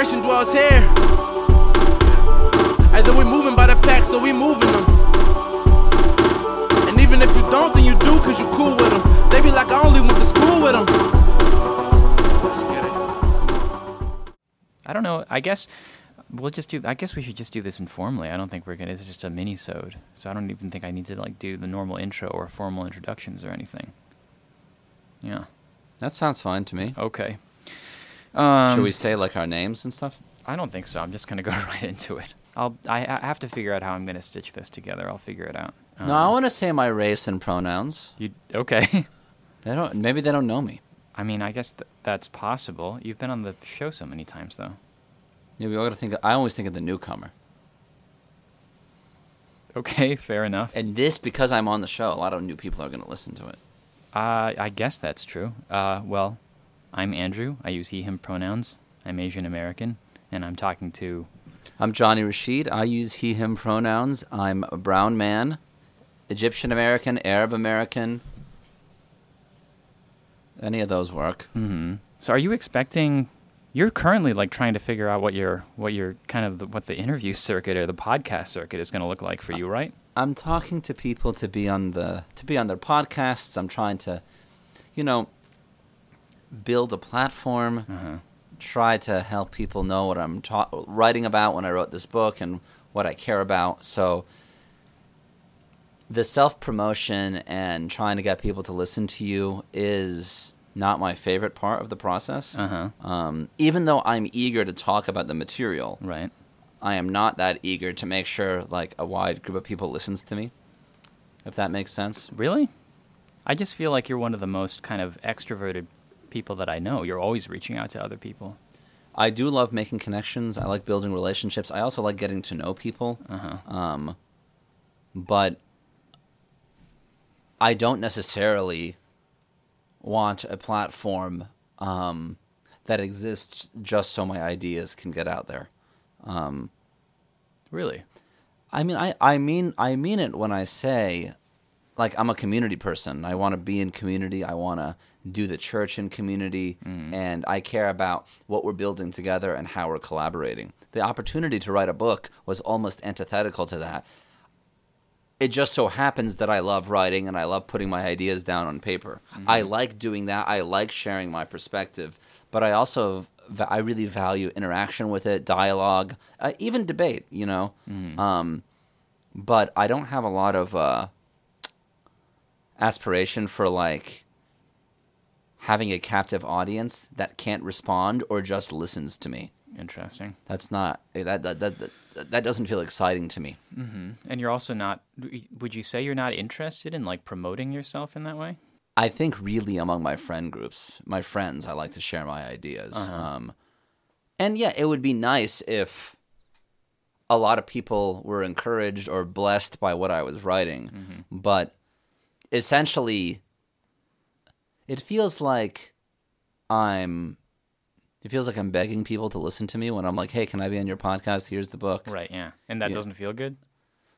inspiration dwells here. Either we moving by the pack, so we moving them. And even if you don't, then you do, cause you cool with them. They be like, I only went to school with them. Let's get it. I don't know. I guess we'll just do. I guess we should just do this informally. I don't think we're gonna. It's just a mini-sode, so I don't even think I need to like do the normal intro or formal introductions or anything. Yeah. That sounds fine to me. Okay. Um, Should we say like our names and stuff? I don't think so. I'm just gonna go right into it. I'll. I, I have to figure out how I'm gonna stitch this together. I'll figure it out. no, I Um, want to say my race and pronouns. You okay? They don't. Maybe they don't know me. I mean, I guess th- that's possible. You've been on the show so many times, though. Yeah, we all got to think. Of, I always think of the newcomer. Okay, fair enough. And this, because I'm on the show, a lot of new people are going to listen to it. Uh, I guess that's true. Uh, well, I'm Andrew. I use he, him pronouns. I'm Asian American, and I'm talking to. I'm Jonny Rashid. I use he, him pronouns. I'm a brown man, Egyptian American, Arab American. Any of those work. hmm So, are you expecting? You're currently like trying to figure out what your what your kind of the, what the interview circuit or the podcast circuit is going to look like for you, right? I'm talking to people to be on the to be on their podcasts. I'm trying to, you know, build a platform. Uh-huh. Try to help people know what I'm ta- writing about when I wrote this book and what I care about. So the self promotion and trying to get people to listen to you is not my favorite part of the process. Uh huh. Um, even though I'm eager to talk about the material, Right. I am not that eager to make sure like a wide group of people listens to me. If that makes sense. Really? I just feel like you're one of the most kind of extroverted people that I know. You're always reaching out to other people. I do love making connections. I like building relationships. I also like getting to know people. Uh huh. Um, but I don't necessarily want a platform um, that exists just so my ideas can get out there. Um, Really? I mean, I, I mean, I mean it when I say, like, I'm a community person. I want to be in community. I want to do the church and community, and I care about what we're building together and how we're collaborating. The opportunity to write a book was almost antithetical to that. It just so happens that I love writing and I love putting my ideas down on paper. I like doing that. I like sharing my perspective, but I also I really value interaction with it, dialogue, uh, even debate. You know, um, but I don't have a lot of uh, aspiration for like having a captive audience that can't respond or just listens to me. Interesting. That's not that that that that, that doesn't feel exciting to me. Mm-hmm. And you're also not. Would you say you're not interested in like promoting yourself in that way? I think really among my friend groups, my friends, I like to share my ideas. Um, and yeah, it would be nice if a lot of people were encouraged or blessed by what I was writing. But essentially, it feels like I'm. It feels like I'm begging people to listen to me when I'm like, "Hey, can I be on your podcast? Here's the book." Right. Yeah. And that Yeah. doesn't feel good.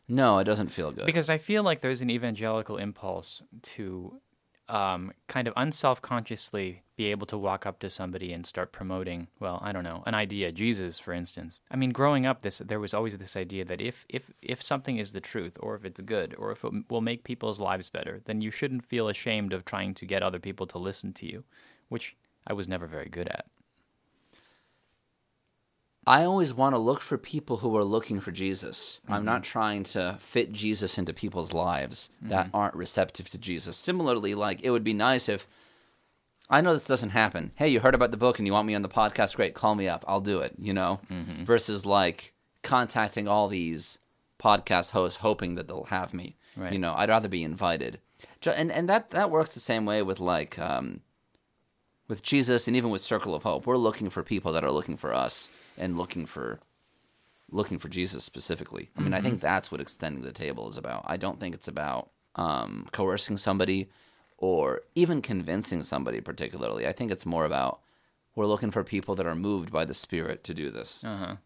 No, it doesn't feel good. Because I feel like there's an evangelical impulse to um, kind of unself-consciously be able to walk up to somebody and start promoting, well, I don't know, an idea, Jesus, for instance. I mean, growing up, this there was always this idea that if if if something is the truth, or if it's good, or if it will make people's lives better, then you shouldn't feel ashamed of trying to get other people to listen to you, which I was never very good at. I always want to look for people who are looking for Jesus. I'm not mm-hmm. trying to fit Jesus into people's lives that mm-hmm. aren't receptive to Jesus. Similarly, like it would be nice if I know this doesn't happen. Hey, you heard about the book and you want me on the podcast? Great, call me up. I'll do it, you know? Mm-hmm. Versus like contacting all these podcast hosts hoping that they'll have me. Right. You know, I'd rather be invited. And and that that works the same way with like um with Jesus and even with Circle of Hope. We're looking for people that are looking for us and looking for looking for Jesus specifically. I mean, I think that's what extending the table is about. I don't think it's about um, coercing somebody or even convincing somebody particularly. I think it's more about we're looking for people that are moved by the Spirit to do this. Uh huh.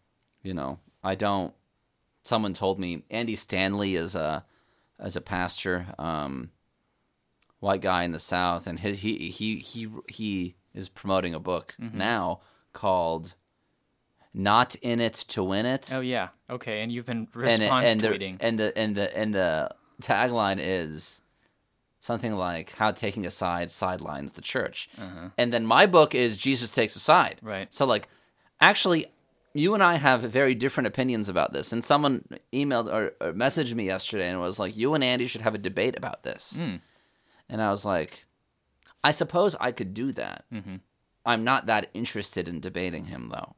You know, I don't. Someone told me Andy Stanley is a as a pastor, um, white guy in the South, and he he he he, he is promoting a book now called not in it to win it. Oh yeah. Okay. And you've been and response and the, tweeting. and the and the and the tagline is something like how taking a side sidelines the church. And then my book is Jesus takes a side. Uh-huh. Right. So like actually you and I have very different opinions about this. And someone emailed or, or messaged me yesterday and was like, "You and Andy should have a debate about this." Hmm. And I was like, "I suppose I could do that. Mm-hmm. I'm not that interested in debating him, though."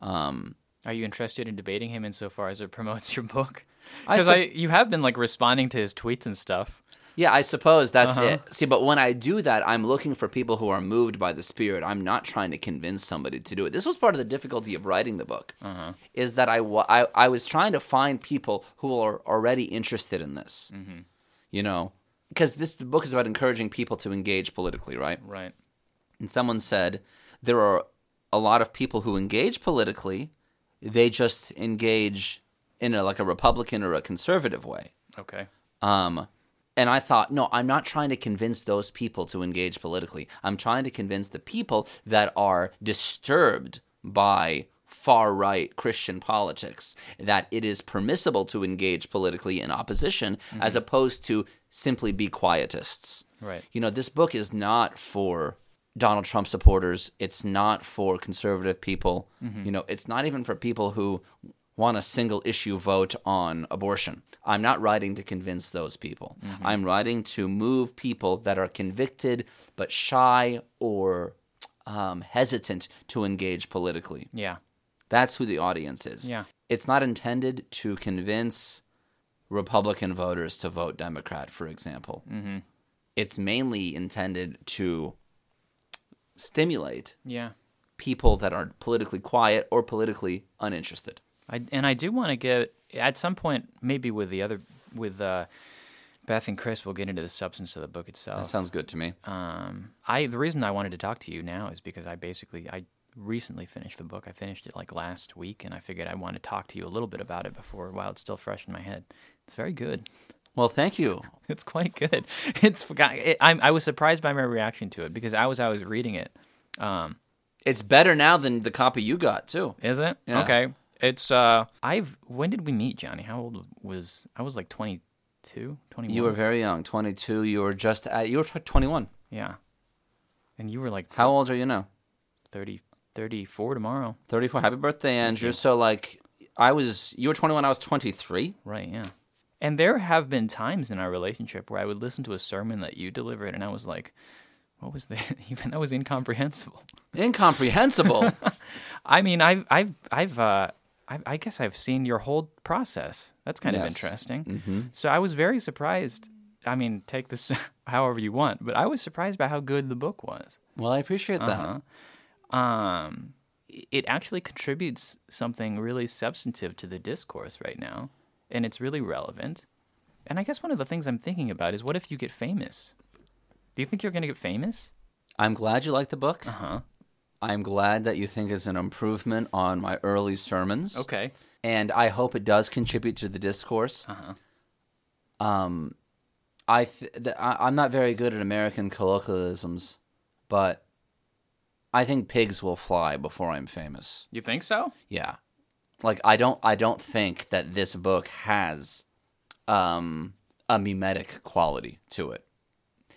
Um, Are you interested in debating him insofar as it promotes your book? I Because I, you have been like responding to his tweets and stuff. Yeah, I suppose that's Uh-huh. it. See, but when I do that, I'm looking for people who are moved by the Spirit. I'm not trying to convince somebody to do it. This was part of the difficulty of writing the book, Uh-huh. is that I, I, I was trying to find people who are already interested in this. Mm-hmm. You know, because this the book is about encouraging people to engage politically, right? Right. And someone said there are a lot of people who engage politically, they just engage in a, like a Republican or a conservative way. Okay. Um, and I thought, no, I'm not trying to convince those people to engage politically. I'm trying to convince the people that are disturbed by far right Christian politics that it is permissible to engage politically in opposition as opposed to simply be quietists. Right. You know, this book is not for Donald Trump supporters. It's not for conservative people. You know, it's not even for people who want a single issue vote on abortion. I'm not writing to convince those people. I'm writing to move people that are convicted but shy or um, hesitant to engage politically. Yeah. That's who the audience is. Yeah. It's not intended to convince Republican voters to vote Democrat, for example. Mm-hmm. It's mainly intended to stimulate Yeah. people that are politically quiet or politically uninterested. I, and I do want to get at some point, maybe with the other, with uh, Beth and Chris, we'll get into the substance of the book itself. That sounds good to me. Um, I the reason I wanted to talk to you now is because I basically I recently finished the book. I finished it like last week, and I figured I want to talk to you a little bit about it before while it's still fresh in my head. It's very good. Well, thank you. It's quite good. It's it, I I was surprised by my reaction to it because I was I was reading it. Um, It's better now than the copy you got, too. is it Yeah. okay? It's uh I've when did we meet, Jonny? How old was I? Was like 22, 21. You were very young, 22. You were just at, you were 21. yeah, and you were like How old are you now? 30, 34 tomorrow, 34. Happy birthday, Andrew. So, like, I was, you were 21, I was 23. right? Yeah. And there have been times in our relationship where I would listen to a sermon that you delivered, and I was like, "What was that? Even that was incomprehensible." Incomprehensible. I mean, I've, I've, I've, uh, I, I guess I've seen your whole process. That's kind of Yes. interesting. hmm So I was very surprised. I mean, take this however you want, but I was surprised by how good the book was. Well, I appreciate that. Uh-huh. Um, it actually contributes something really substantive to the discourse right now, and it's really relevant. And I guess one of the things I'm thinking about is what if you get famous? Do you think you're going to get famous? I'm glad you like the book. Uh huh. I'm glad that you think it's an improvement on my early sermons. Okay. And I hope it does contribute to the discourse. Uh huh. Um, I th- th- I- I'm not very good at American colloquialisms, but I think pigs will fly before I'm famous. You think so? Yeah, like I don't I don't think that this book has um, a mimetic quality to it.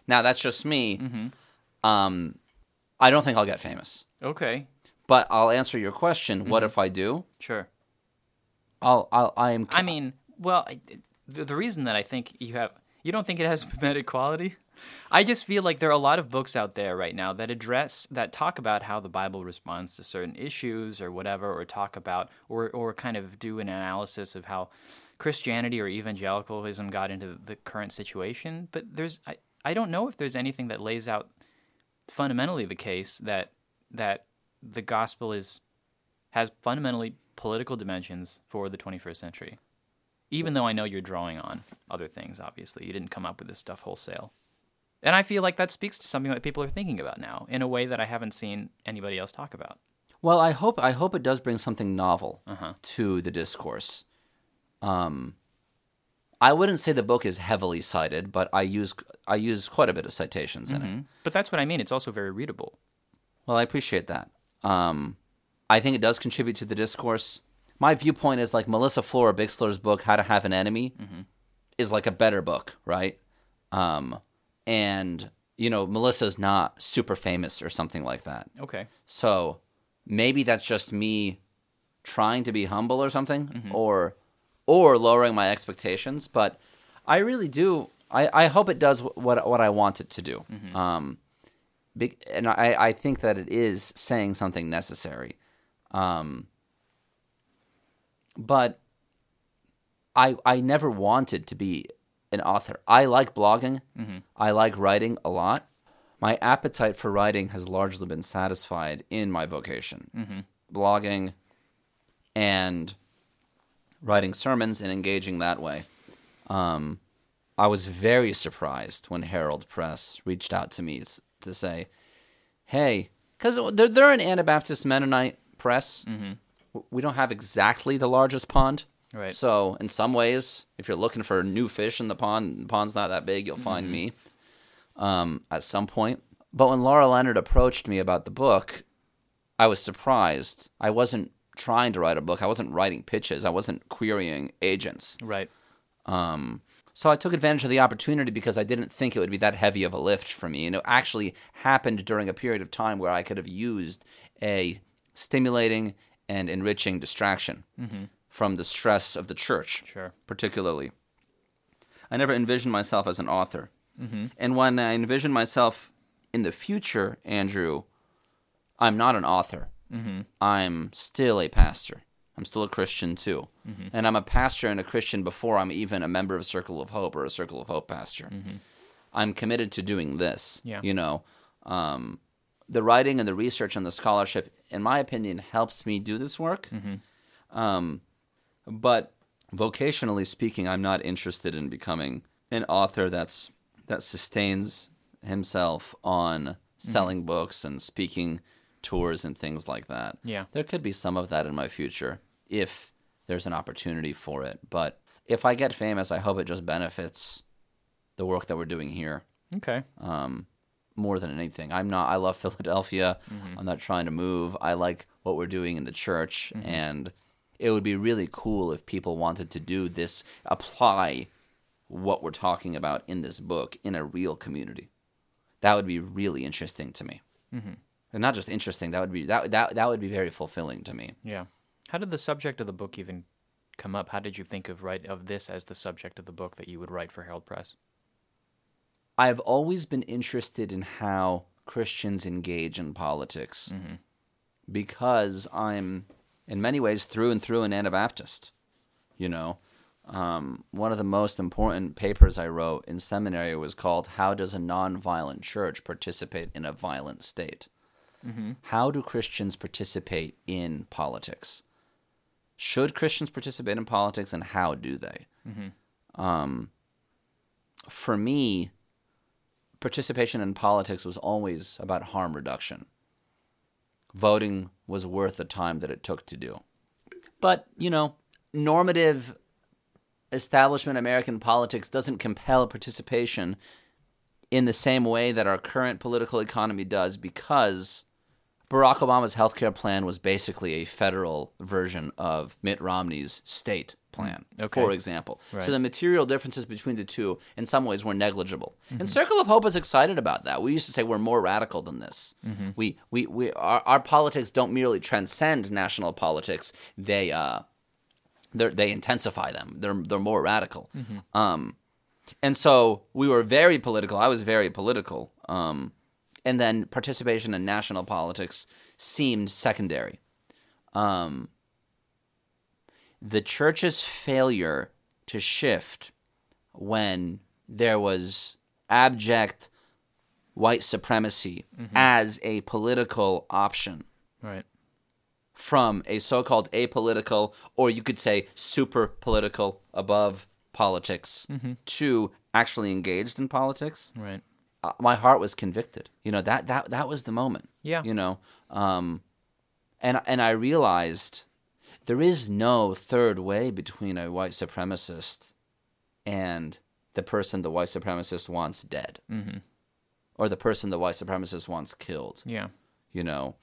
Now that's just me. Um, I don't think I'll get famous, Okay. but I'll answer your question. What if I do? Sure. I'll I'll I am. I mean, well, I, the, the reason that I think you have you don't think it has mimetic quality. I just feel like there are a lot of books out there right now that address that talk about how the Bible responds to certain issues or whatever, or talk about or or kind of do an analysis of how Christianity or evangelicalism got into the current situation. But there's I, I don't know if there's anything that lays out fundamentally the case that that the gospel is has fundamentally political dimensions for the 21st century. Even though I know you're drawing on other things, obviously. You didn't come up with this stuff wholesale. And I feel like that speaks to something that people are thinking about now in a way that I haven't seen anybody else talk about. Well, I hope I hope it does bring something novel Uh-huh. to the discourse. Um, I wouldn't say the book is heavily cited, but I use I use quite a bit of citations in it. But that's what I mean. It's also very readable. Well, I appreciate that. Um, I think it does contribute to the discourse. My viewpoint is like Melissa Florer-Bixler's book, How to Have an Enemy, is like a better book, right? Um, and you know, Melissa's not super famous or something like that. Okay. So maybe that's just me trying to be humble or something, or or lowering my expectations. But I really do. I, I hope it does what what I want it to do. Um, big, and I, I think that it is saying something necessary. Um, but I I never wanted to be an author. I like blogging. Mm-hmm. I like writing a lot. My appetite for writing has largely been satisfied in my vocation. Mm-hmm. Blogging and writing sermons and engaging that way. Um, I was very surprised when Herald Press reached out to me to say, "Hey, because they're, they're an Anabaptist Mennonite press. Mm-hmm. W- We don't have exactly the largest pond, Right. So in some ways, if you're looking for new fish in the pond, the pond's not that big. You'll find mm-hmm. me um, at some point. But when Laura Leonard approached me about the book, I was surprised. I wasn't trying to write a book. I wasn't writing pitches. I wasn't querying agents. Right. Um, so I took advantage of the opportunity because I didn't think it would be that heavy of a lift for me. And it actually happened during a period of time where I could have used a stimulating and enriching distraction mm-hmm. From the stress of the church, Sure. particularly. I never envisioned myself as an author. Mm-hmm. And when I envision myself in the future, Andrew, I'm not an author. Mm-hmm. I'm still a pastor. I'm still a Christian too. Mm-hmm. And I'm a pastor and a Christian before I'm even a member of Circle of Hope or a Circle of Hope pastor. I'm committed to doing this. Yeah. You know, um, the writing and the research and the scholarship, in my opinion, helps me do this work. Um, but vocationally speaking, I'm not interested in becoming an author that's that sustains himself on mm-hmm. selling books and speaking tours and things like that. Yeah. There could be some of that in my future if there's an opportunity for it. But if I get famous, I hope it just benefits the work that we're doing here Okay. um, more than anything. I'm not. I love Philadelphia. Mm-hmm. I'm not trying to move. I like what we're doing in the church, mm-hmm. and it would be really cool if people wanted to do this, apply what we're talking about in this book in a real community. That would be really interesting to me, mm-hmm. and not just interesting. That would be that that that would be very fulfilling to me. Yeah. How did the subject of the book even come up? How did you think of write of this as the subject of the book that you would write for Herald Press? I've always been interested in how Christians engage in politics mm-hmm. because I'm, in many ways, through and through an Anabaptist. You know, um, one of the most important papers I wrote in seminary was called How Does a Nonviolent Church Participate in a Violent State? How do Christians participate in politics? Should Christians participate in politics, and how do they? Um, for me, participation in politics was always about harm reduction. Voting was worth the time that it took to do. But, you know, normative establishment American politics doesn't compel participation in the same way that our current political economy does because Barack Obama's healthcare plan was basically a federal version of Mitt Romney's state plan, Okay. for example. Right. So the material differences between the two, in some ways, were negligible. And Circle of Hope is excited about that. We used to say we're more radical than this. We, we, we, our, our politics don't merely transcend national politics; they, uh, they're, intensify them. They're, they're more radical. Um, and so we were very political. I was very political. Um, and then participation in national politics seemed secondary. Um, the church's failure to shift when there was abject white supremacy as a political option Right. from a so-called apolitical or you could say super political above politics to actually engaged in politics Right. uh, my heart was convicted you know that that that was the moment Yeah. you know um and and i realized there is no third way between a white supremacist and the person the white supremacist wants dead Mm-hmm. or the person the white supremacist wants killed Yeah. you know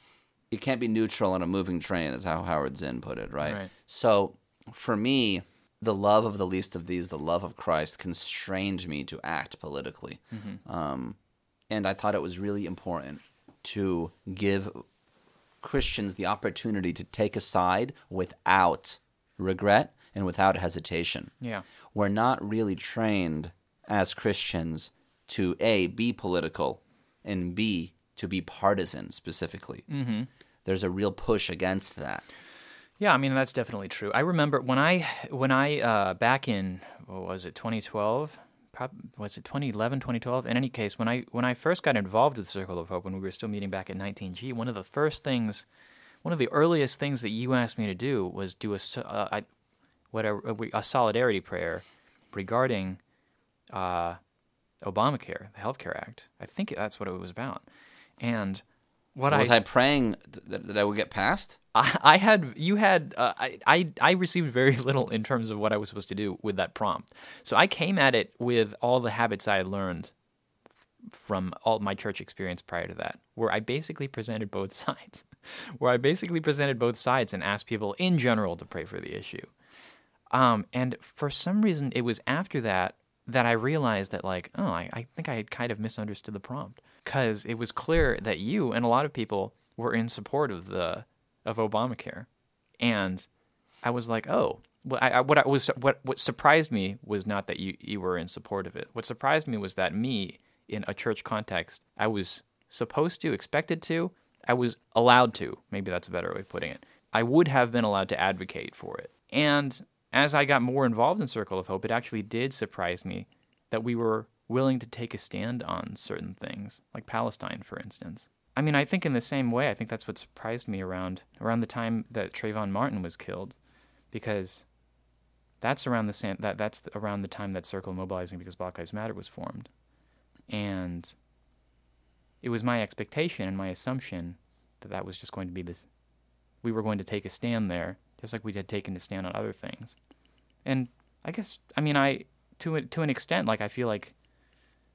you can't be neutral on a moving train, is how Howard Zinn put it, right? Right. So for me, the love of the least of these, the love of Christ, constrained me to act politically. Um, and I thought it was really important to give Christians the opportunity to take a side without regret and without hesitation. Yeah. We're not really trained as Christians to A, be political, and B, to be partisan specifically. Mm-hmm. There's a real push against that. Yeah, I mean that's definitely true. I remember when I when I uh, back in what was it 2012, Prob- was it 2011, 2012? In any case, when I when I first got involved with the Circle of Hope when we were still meeting back at 19G, one of the first things, one of the earliest things that you asked me to do was do a uh, I, whatever a solidarity prayer regarding uh, Obamacare, the Health Care Act. I think that's what it was about. And what Was I, praying th- that, that I would get passed? I, I had you had uh, I, I I received very little in terms of what I was supposed to do with that prompt. So I came at it with all the habits I had learned from all my church experience prior to that, where I basically presented both sides, where I basically presented both sides and asked people in general to pray for the issue. Um, and for some reason, it was after that that I realized that, like, oh, I, I think I had kind of misunderstood the prompt because it was clear that you and a lot of people were in support of the of Obamacare, and I was like, oh, what I, what I was what what surprised me was not that you you were in support of it. What surprised me was that me in a church context, I was supposed to, expected to, I was allowed to. Maybe that's a better way of putting it. I would have been allowed to advocate for it, and as I got more involved in Circle of Hope, it actually did surprise me that we were willing to take a stand on certain things, like Palestine, for instance. I mean, I think in the same way, I think that's what surprised me around around the time that Trayvon Martin was killed, because that's around the same that that's around the time that Circle Mobilizing Because Black Lives Matter was formed, and it was my expectation and my assumption that that was just going to be this. We were going to take a stand there, just like we had taken a stand on other things, and I guess I mean I to to an extent like I feel like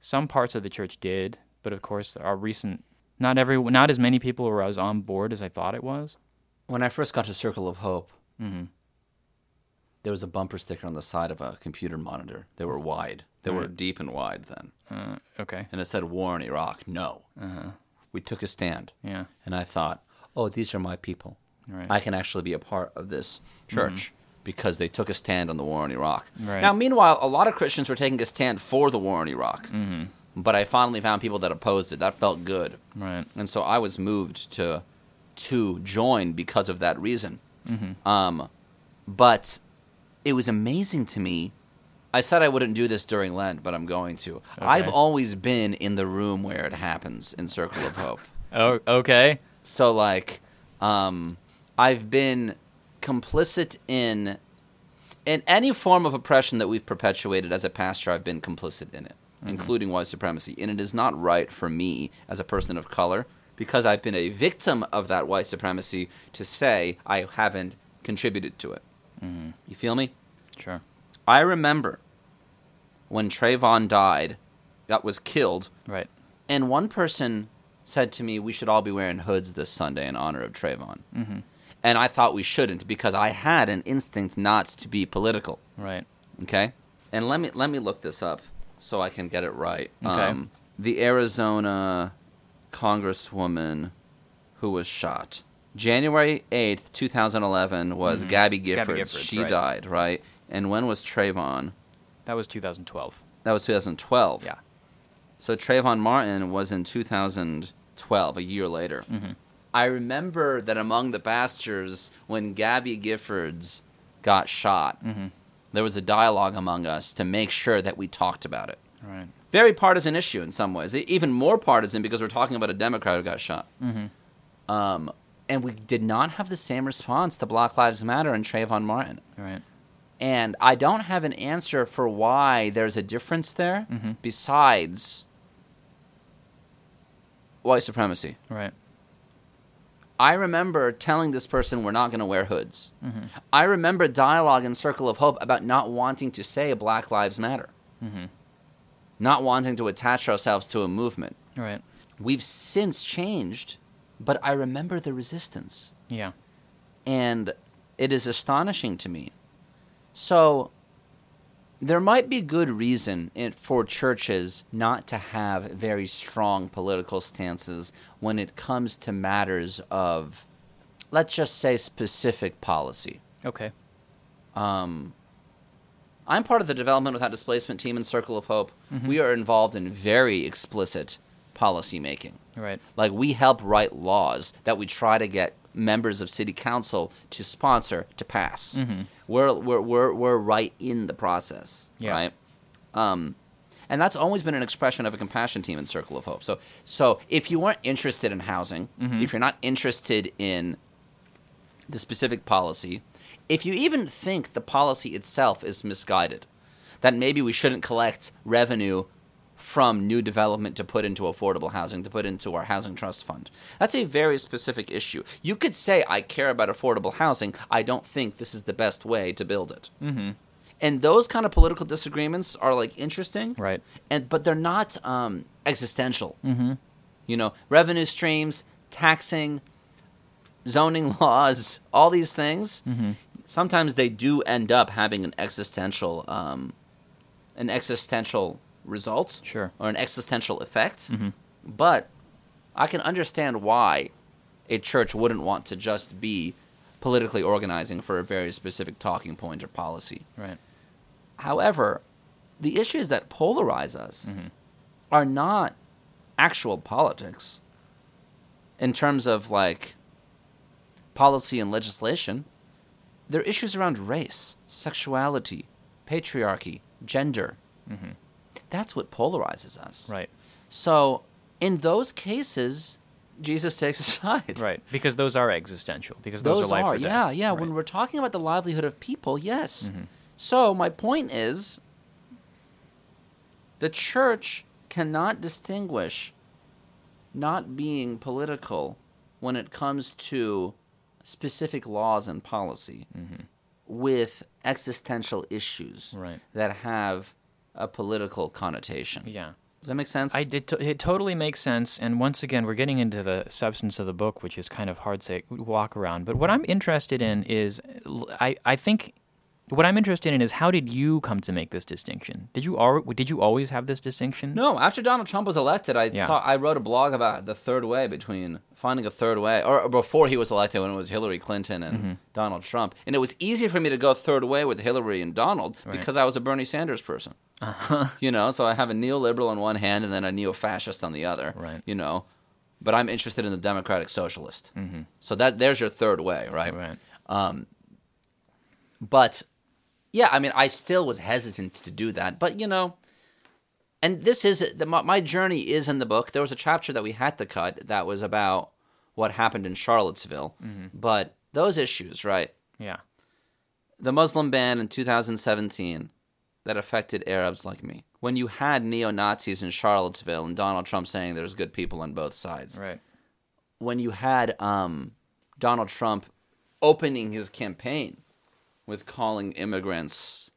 some parts of the church did, but of course our recent not every not as many people were as on board as I thought it was. When I first got to Circle of Hope, Mm-hmm. there was a bumper sticker on the side of a computer monitor. They were wide. They were deep and wide then. Uh, okay. And it said War in Iraq. No. Uh-huh. We took a stand. Yeah. And I thought, oh, these are my people. Right. I can actually be a part of this church because they took a stand on the war in Iraq. Right. Now, meanwhile, a lot of Christians were taking a stand for the war in Iraq. Mm-hmm. But I finally found people that opposed it. That felt good. Right. And so I was moved to to join because of that reason. Mm-hmm. Um, but it was amazing to me. I said I wouldn't do this during Lent, but I'm going to. I've always been in the room where it happens in Circle of Hope. Oh, okay. So like, um, I've been complicit in in any form of oppression that we've perpetuated as a pastor. I've been complicit in it, including white supremacy, and it is not right for me as a person of color because I've been a victim of that white supremacy to say I haven't contributed to it. Mm-hmm. You feel me? Sure. I remember when Trayvon died, that was killed. Right. And one person said to me, "We should all be wearing hoods this Sunday in honor of Trayvon." Mm-hmm. And I thought we shouldn't because I had an instinct not to be political. Right. Okay, and let me let me look this up so I can get it right. Um, Okay. the Arizona congresswoman who was shot January eighth, two thousand eleven, was Gabby Giffords. Mm-hmm. Giffords, she right. died, right? And when was Trayvon? That was 2012. That was two thousand twelve. Yeah. So Trayvon Martin was in 2012, a year later. Mm-hmm. I remember that among the pastors, when Gabby Giffords got shot, Mm-hmm. there was a dialogue among us to make sure that we talked about it. Right. Very partisan issue in some ways, even more partisan because we're talking about a Democrat who got shot. Mm-hmm. Um, and we did not have the same response to Black Lives Matter and Trayvon Martin. Right. And I don't have an answer for why there's a difference there Mm-hmm. besides white supremacy. Right. I remember telling this person we're not going to wear hoods. Mm-hmm. I remember dialogue in Circle of Hope about not wanting to say Black Lives Matter, Mm-hmm. not wanting to attach ourselves to a movement. Right. We've since changed but I remember the resistance. Yeah. and it is astonishing to me. So there might be good reason in, for churches not to have very strong political stances when it comes to matters of, let's just say, specific policy. Okay. Um, I'm part of the Development Without Displacement team in Circle of Hope. We are involved in very explicit policy making. Right. Like we help write laws that we try to get members of city council to sponsor to pass. Mm-hmm. We're, we're we're we're right in the process, Yeah. right? Um, and that's always been an expression of a compassion team in Circle of Hope. So so if you weren't interested in housing, Mm-hmm. if you're not interested in the specific policy, if you even think the policy itself is misguided, that maybe we shouldn't collect revenue from new development to put into affordable housing, to put into our housing trust fund. That's a very specific issue. You could say, I care about affordable housing, I don't think this is the best way to build it. Mm-hmm. And those kind of political disagreements are like interesting, Right. and but they're not um, existential. Mm-hmm. You know, revenue streams, taxing, zoning laws, all these things. Mm-hmm. Sometimes they do end up having an existential, um, an existential result, Sure. or an existential effect. Mm-hmm. But I can understand why a church wouldn't want to just be politically organizing for a very specific talking point or policy. Right. However, the issues that polarize us Mm-hmm. are not actual politics in terms of like policy and legislation. They're issues around race, sexuality, patriarchy, gender. That's what polarizes us. Mm-hmm. Right. So, in those cases, Jesus takes a side. Right. Because those are existential. Because those, Those are life are, or death. yeah, yeah. Right. When we're talking about the livelihood of people, yes. Mm-hmm. So my point is, the church cannot distinguish not being political when it comes to specific laws and policy with existential issues Mm-hmm. Right. that have a political connotation. Yeah. Does that make sense? I did. To, it totally makes sense. And once again, we're getting into the substance of the book, which is kind of hard to walk around. But what I'm interested in is, I, I think, what I'm interested in is how did you come to make this distinction? Did you al- did you always have this distinction? No, after Donald Trump was elected, I Yeah. saw I wrote a blog about the third way between finding a third way, or, or before he was elected, when it was Hillary Clinton and Mm-hmm. Donald Trump, and it was easier for me to go third way with Hillary and Donald Right. because I was a Bernie Sanders person. Uh-huh. You know, so I have a neoliberal on one hand and then a neo-fascist on the other. Right. You know, but I'm interested in the democratic socialist. Mm-hmm. So that there's your third way, right? Right. But yeah, I mean, I still was hesitant to do that. But you know, and this is the, my, my journey is in the book. There was a chapter that we had to cut that was about what happened in Charlottesville. But those issues, right? Yeah. The Muslim ban in 2017 that affected Arabs like me. When you had neo Nazis in Charlottesville and Donald Trump saying there's good people on both sides Right. when you had um, Donald Trump opening his campaign with calling immigrants,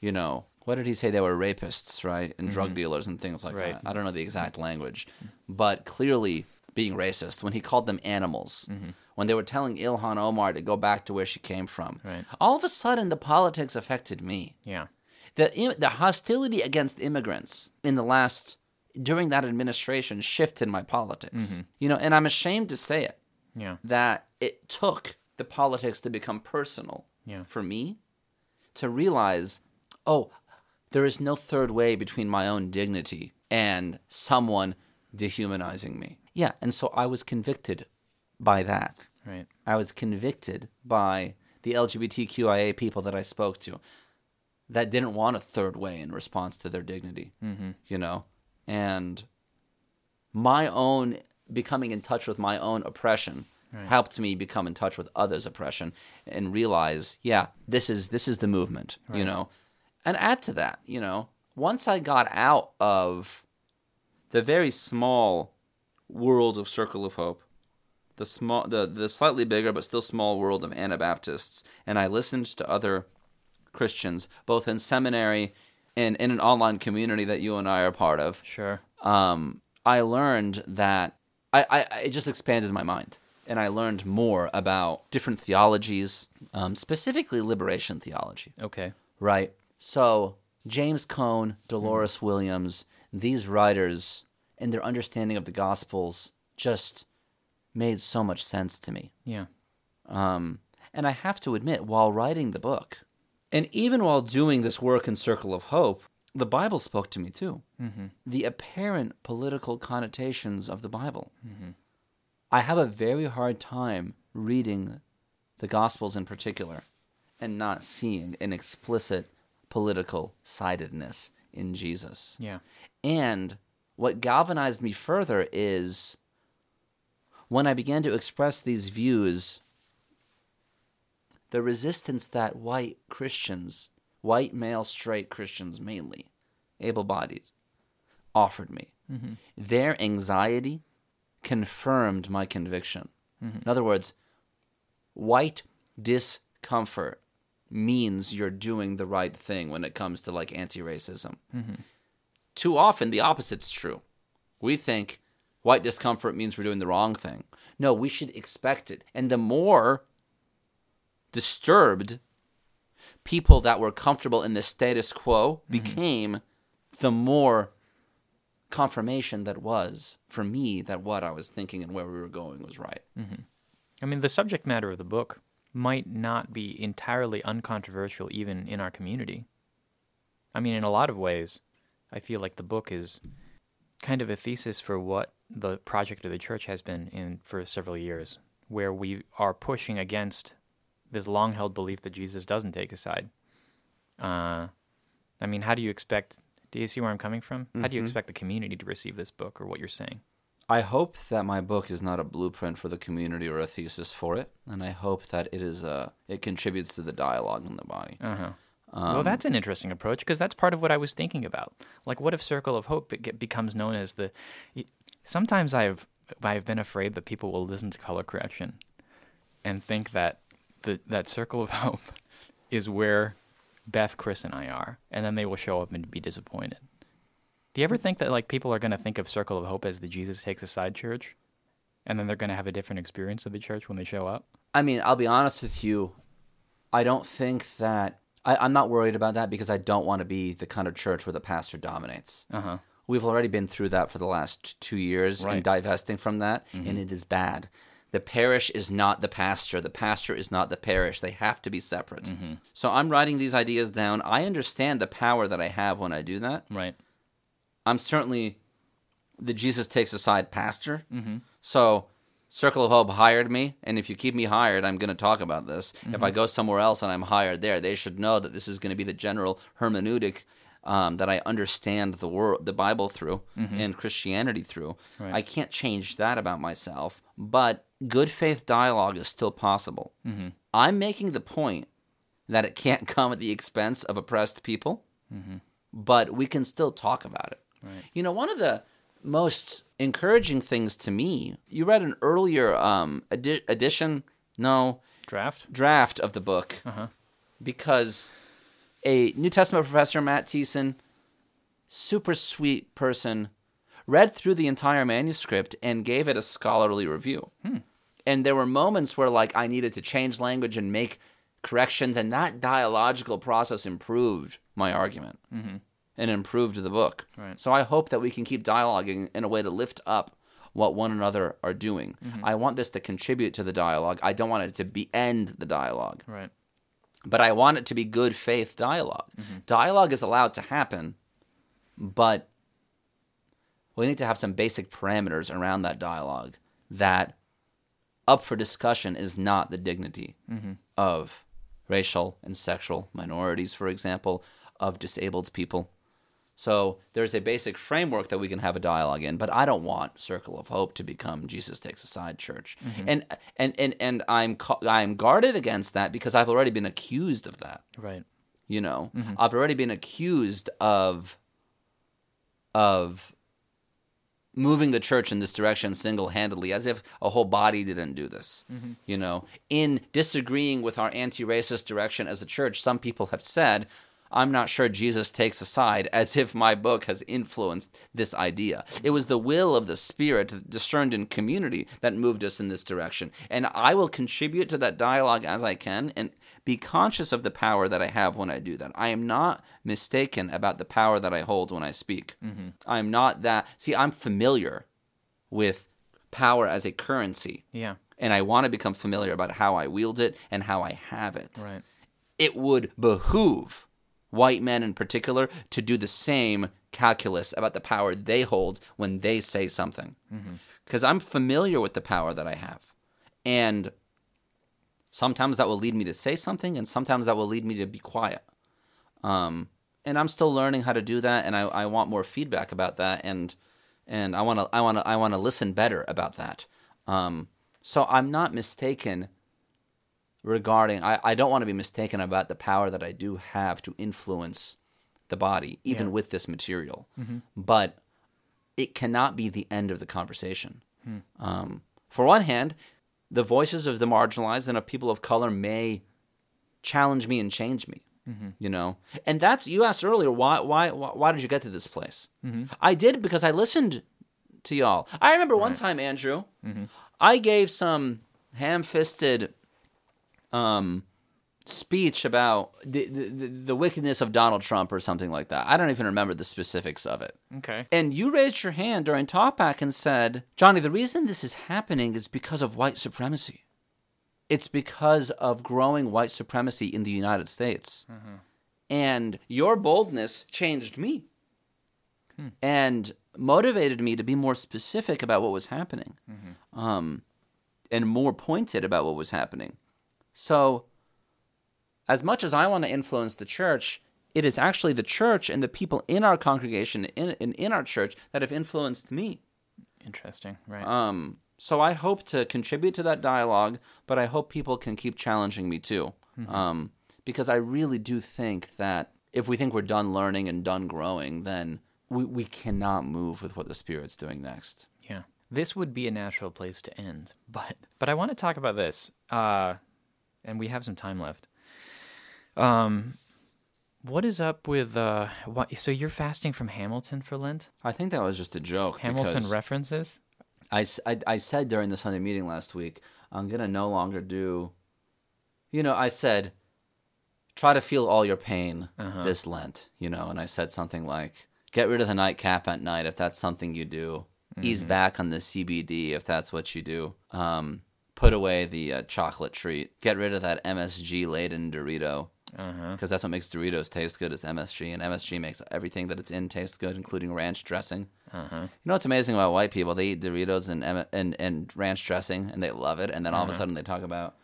you know, what did he say? They were rapists, right? And drug mm-hmm. dealers and things like Right. that. I don't know the exact language, but clearly being racist when he called them animals. Mm-hmm. When they were telling Ilhan Omar to go back to where she came from. Right. All of a sudden, the politics affected me Yeah. the the hostility against immigrants in the last during that administration shifted my politics. Mm-hmm. You know, and I'm ashamed to say it Yeah. that it took the politics to become personal Yeah. for me to realize, oh, there is no third way between my own dignity and someone dehumanizing me. Yeah, and so I was convicted by that. Right. I was convicted by the LGBTQIA people that I spoke to that didn't want a third way in response to their dignity, mm-hmm. you know? And my own becoming in touch with my own oppression helped me become in touch with others' oppression and realize, yeah, this is this is the movement, you know? And add to that, you know, once I got out of the very small world of Circle of Hope, the small the, the slightly bigger but still small world of Anabaptists, and I listened to other Christians, both in seminary and in an online community that you and I are part of, Sure. um, I learned that I, I it just expanded my mind, and I learned more about different theologies, um, specifically liberation theology. Okay. Right. So James Cone, Dolores Williams, these writers and their understanding of the Gospels just made so much sense to me. Yeah. Um, and I have to admit, while writing the book, and even while doing this work in Circle of Hope, the Bible spoke to me too. Mm-hmm. The apparent political connotations of the Bible. Mm-hmm. I have a very hard time reading the Gospels in particular and not seeing an explicit political sidedness in Jesus. Yeah. And what galvanized me further is when I began to express these views, the resistance that white Christians, white male straight Christians mainly, able bodied, offered me. Mm-hmm. Their anxiety confirmed my conviction. Mm-hmm. In other words, white discomfort means you're doing the right thing when it comes to like anti racism. Mm-hmm. Too often, the opposite's true. We think white discomfort means we're doing the wrong thing. No, we should expect it. And the more disturbed people that were comfortable in the status quo mm-hmm. became, the more confirmation that was for me that what I was thinking and where we were going was right. Mm-hmm. I mean, the subject matter of the book might not be entirely uncontroversial even in our community. I mean, in a lot of ways, I feel like the book is kind of a thesis for what the project of the church has been in for several years, where we are pushing against this long held belief that Jesus doesn't take a side. Uh, I mean, how do you expect? Do you see where I'm coming from? Mm-hmm. How do you mm-hmm. expect the community to receive this book or what you're saying? I hope that my book is not a blueprint for the community or a thesis for it, and I hope that it is a uh, it contributes to the dialogue in the body. Uh-huh. Um, well, that's an interesting approach because that's part of what I was thinking about. Like, what if Circle of Hope becomes known as the? Sometimes I've I've been afraid that people will listen to color correction and think that the that Circle of Hope is where Beth, Chris, and I are, and then they will show up and be disappointed. Do you ever think that like people are going to think of Circle of Hope as the Jesus takes a side church, and then they're going to have a different experience of the church when they show up? I mean, I'll be honest with you. I don't think that I, am not worried about that because I don't want to be the kind of church where the pastor dominates. Uh-huh. We've already been through that for the last two years right. and divesting from that, mm-hmm. and it is bad. The parish is not the pastor. The pastor is not the parish. They have to be separate. Mm-hmm. So I'm writing these ideas down. I understand the power that I have when I do that. Right. I'm certainly the Jesus takes a side pastor. Mm-hmm. So Circle of Hope hired me, and if you keep me hired, I'm going to talk about this. Mm-hmm. If I mm-hmm. go somewhere else and I'm hired there, they should know that this is going to be the general hermeneutic um, that I understand the world, the Bible through, mm-hmm. and Christianity through. Right. I can't change that about myself, but good faith dialogue is still possible. Mm-hmm. I'm making the point that it can't come at the expense of oppressed people, mm-hmm. but we can still talk about it. Right. You know, one of the most encouraging things to me. You read an earlier um, edi- edition, no draft draft of the book uh-huh. because a New Testament professor, Matt Thiessen, super sweet person, read through the entire manuscript and gave it a scholarly review. Hmm. And there were moments where like I needed to change language and make corrections, and that dialogical process improved my argument. Mm-hmm and improved the book. Right. So I hope that we can keep dialoguing in a way to lift up what one another are doing. Mm-hmm. I want this to contribute to the dialogue. I don't want it to be end the dialogue. Right. But I want it to be good faith dialog mm-hmm. Dialogue is allowed to happen, but we need to have some basic parameters around that dialogue that up for discussion is not the dignity mm-hmm. of racial and sexual minorities, for example, of disabled people, so there's a basic framework that we can have a dialogue in, but I don't want Circle of Hope to become Jesus takes a side church. Mm-hmm. And and and and I'm I'm guarded against that because I've already been accused of that. Right. You know, mm-hmm. I've already been accused of of moving the church in this direction single-handedly as if a whole body didn't do this. Mm-hmm. You know, in disagreeing with our anti-racist direction as a church, some people have said I'm not sure Jesus takes a side as if my book has influenced this idea. It was the will of the Spirit discerned in community that moved us in this direction. And I will contribute to that dialogue as I can and be conscious of the power that I have when I do that. I am not mistaken about the power that I hold when I speak. Mm-hmm. I am not that. See, I'm familiar with power as a currency. Yeah. And I want to become familiar about how I wield it and how I have it Right. it would behoove white men in particular to do the same calculus about the power they hold when they say something. Because I'm familiar with the power that I have. And sometimes that will lead me to say something, and sometimes that will lead me to be quiet. Um, and I'm still learning how to do that, and I, I want more feedback about that, and and I want to I want to I want to listen better about that. Um, so I'm not mistaken regarding I, I don't want to be mistaken about the power that I do have to influence the body, even Yeah. with this material. Mm-hmm. But it cannot be the end of the conversation. Hmm. Um, for one hand, the voices of the marginalized and of people of color may challenge me and change me. Mm-hmm. You know, and that's you asked earlier. Why, why, why, why did you get to this place? Mm-hmm. I did because I listened to y'all. I remember one time, Andrew, I gave some ham-fisted um, speech about the, the the- wickedness of Donald Trump or something like that. I don't even remember the specifics of it. Okay. And you raised your hand during talkback and said, Jonny, the reason this is happening is because of white supremacy. It's because of growing white supremacy in the United States. And your boldness changed me and motivated me to be more specific about what was happening um, and more pointed about what was happening. So, as much as I want to influence the church, it is actually the church and the people in our congregation in in, in our church that have influenced me. Interesting. Right. Um, so I hope to contribute to that dialogue, but I hope people can keep challenging me too, um, because I really do think that if we think we're done learning and done growing, then we we cannot move with what the Spirit's doing next. Yeah. This would be a natural place to end, but but I want to talk about this. Uh and we have some time left. Um what is up with uh what so you're fasting from Hamilton for Lent? I think that was just a joke. Hamilton references? I said during the Sunday meeting last week, I'm going to no longer do, you know, I said, try to feel all your pain Uh-huh. this Lent, you know, and I said something like, get rid of the nightcap at night if that's something you do, ease Mm-hmm. back on the CBD if that's what you do, um, put away the uh, chocolate treat, get rid of that MSG laden Dorito. Uh-huh. Because that's what makes Doritos taste good is MSG, and MSG makes everything that it's in taste good, including ranch dressing. Uh-huh. You know what's amazing about white people? They eat Doritos and and, and ranch dressing, and they love it. And then all of a sudden, they talk about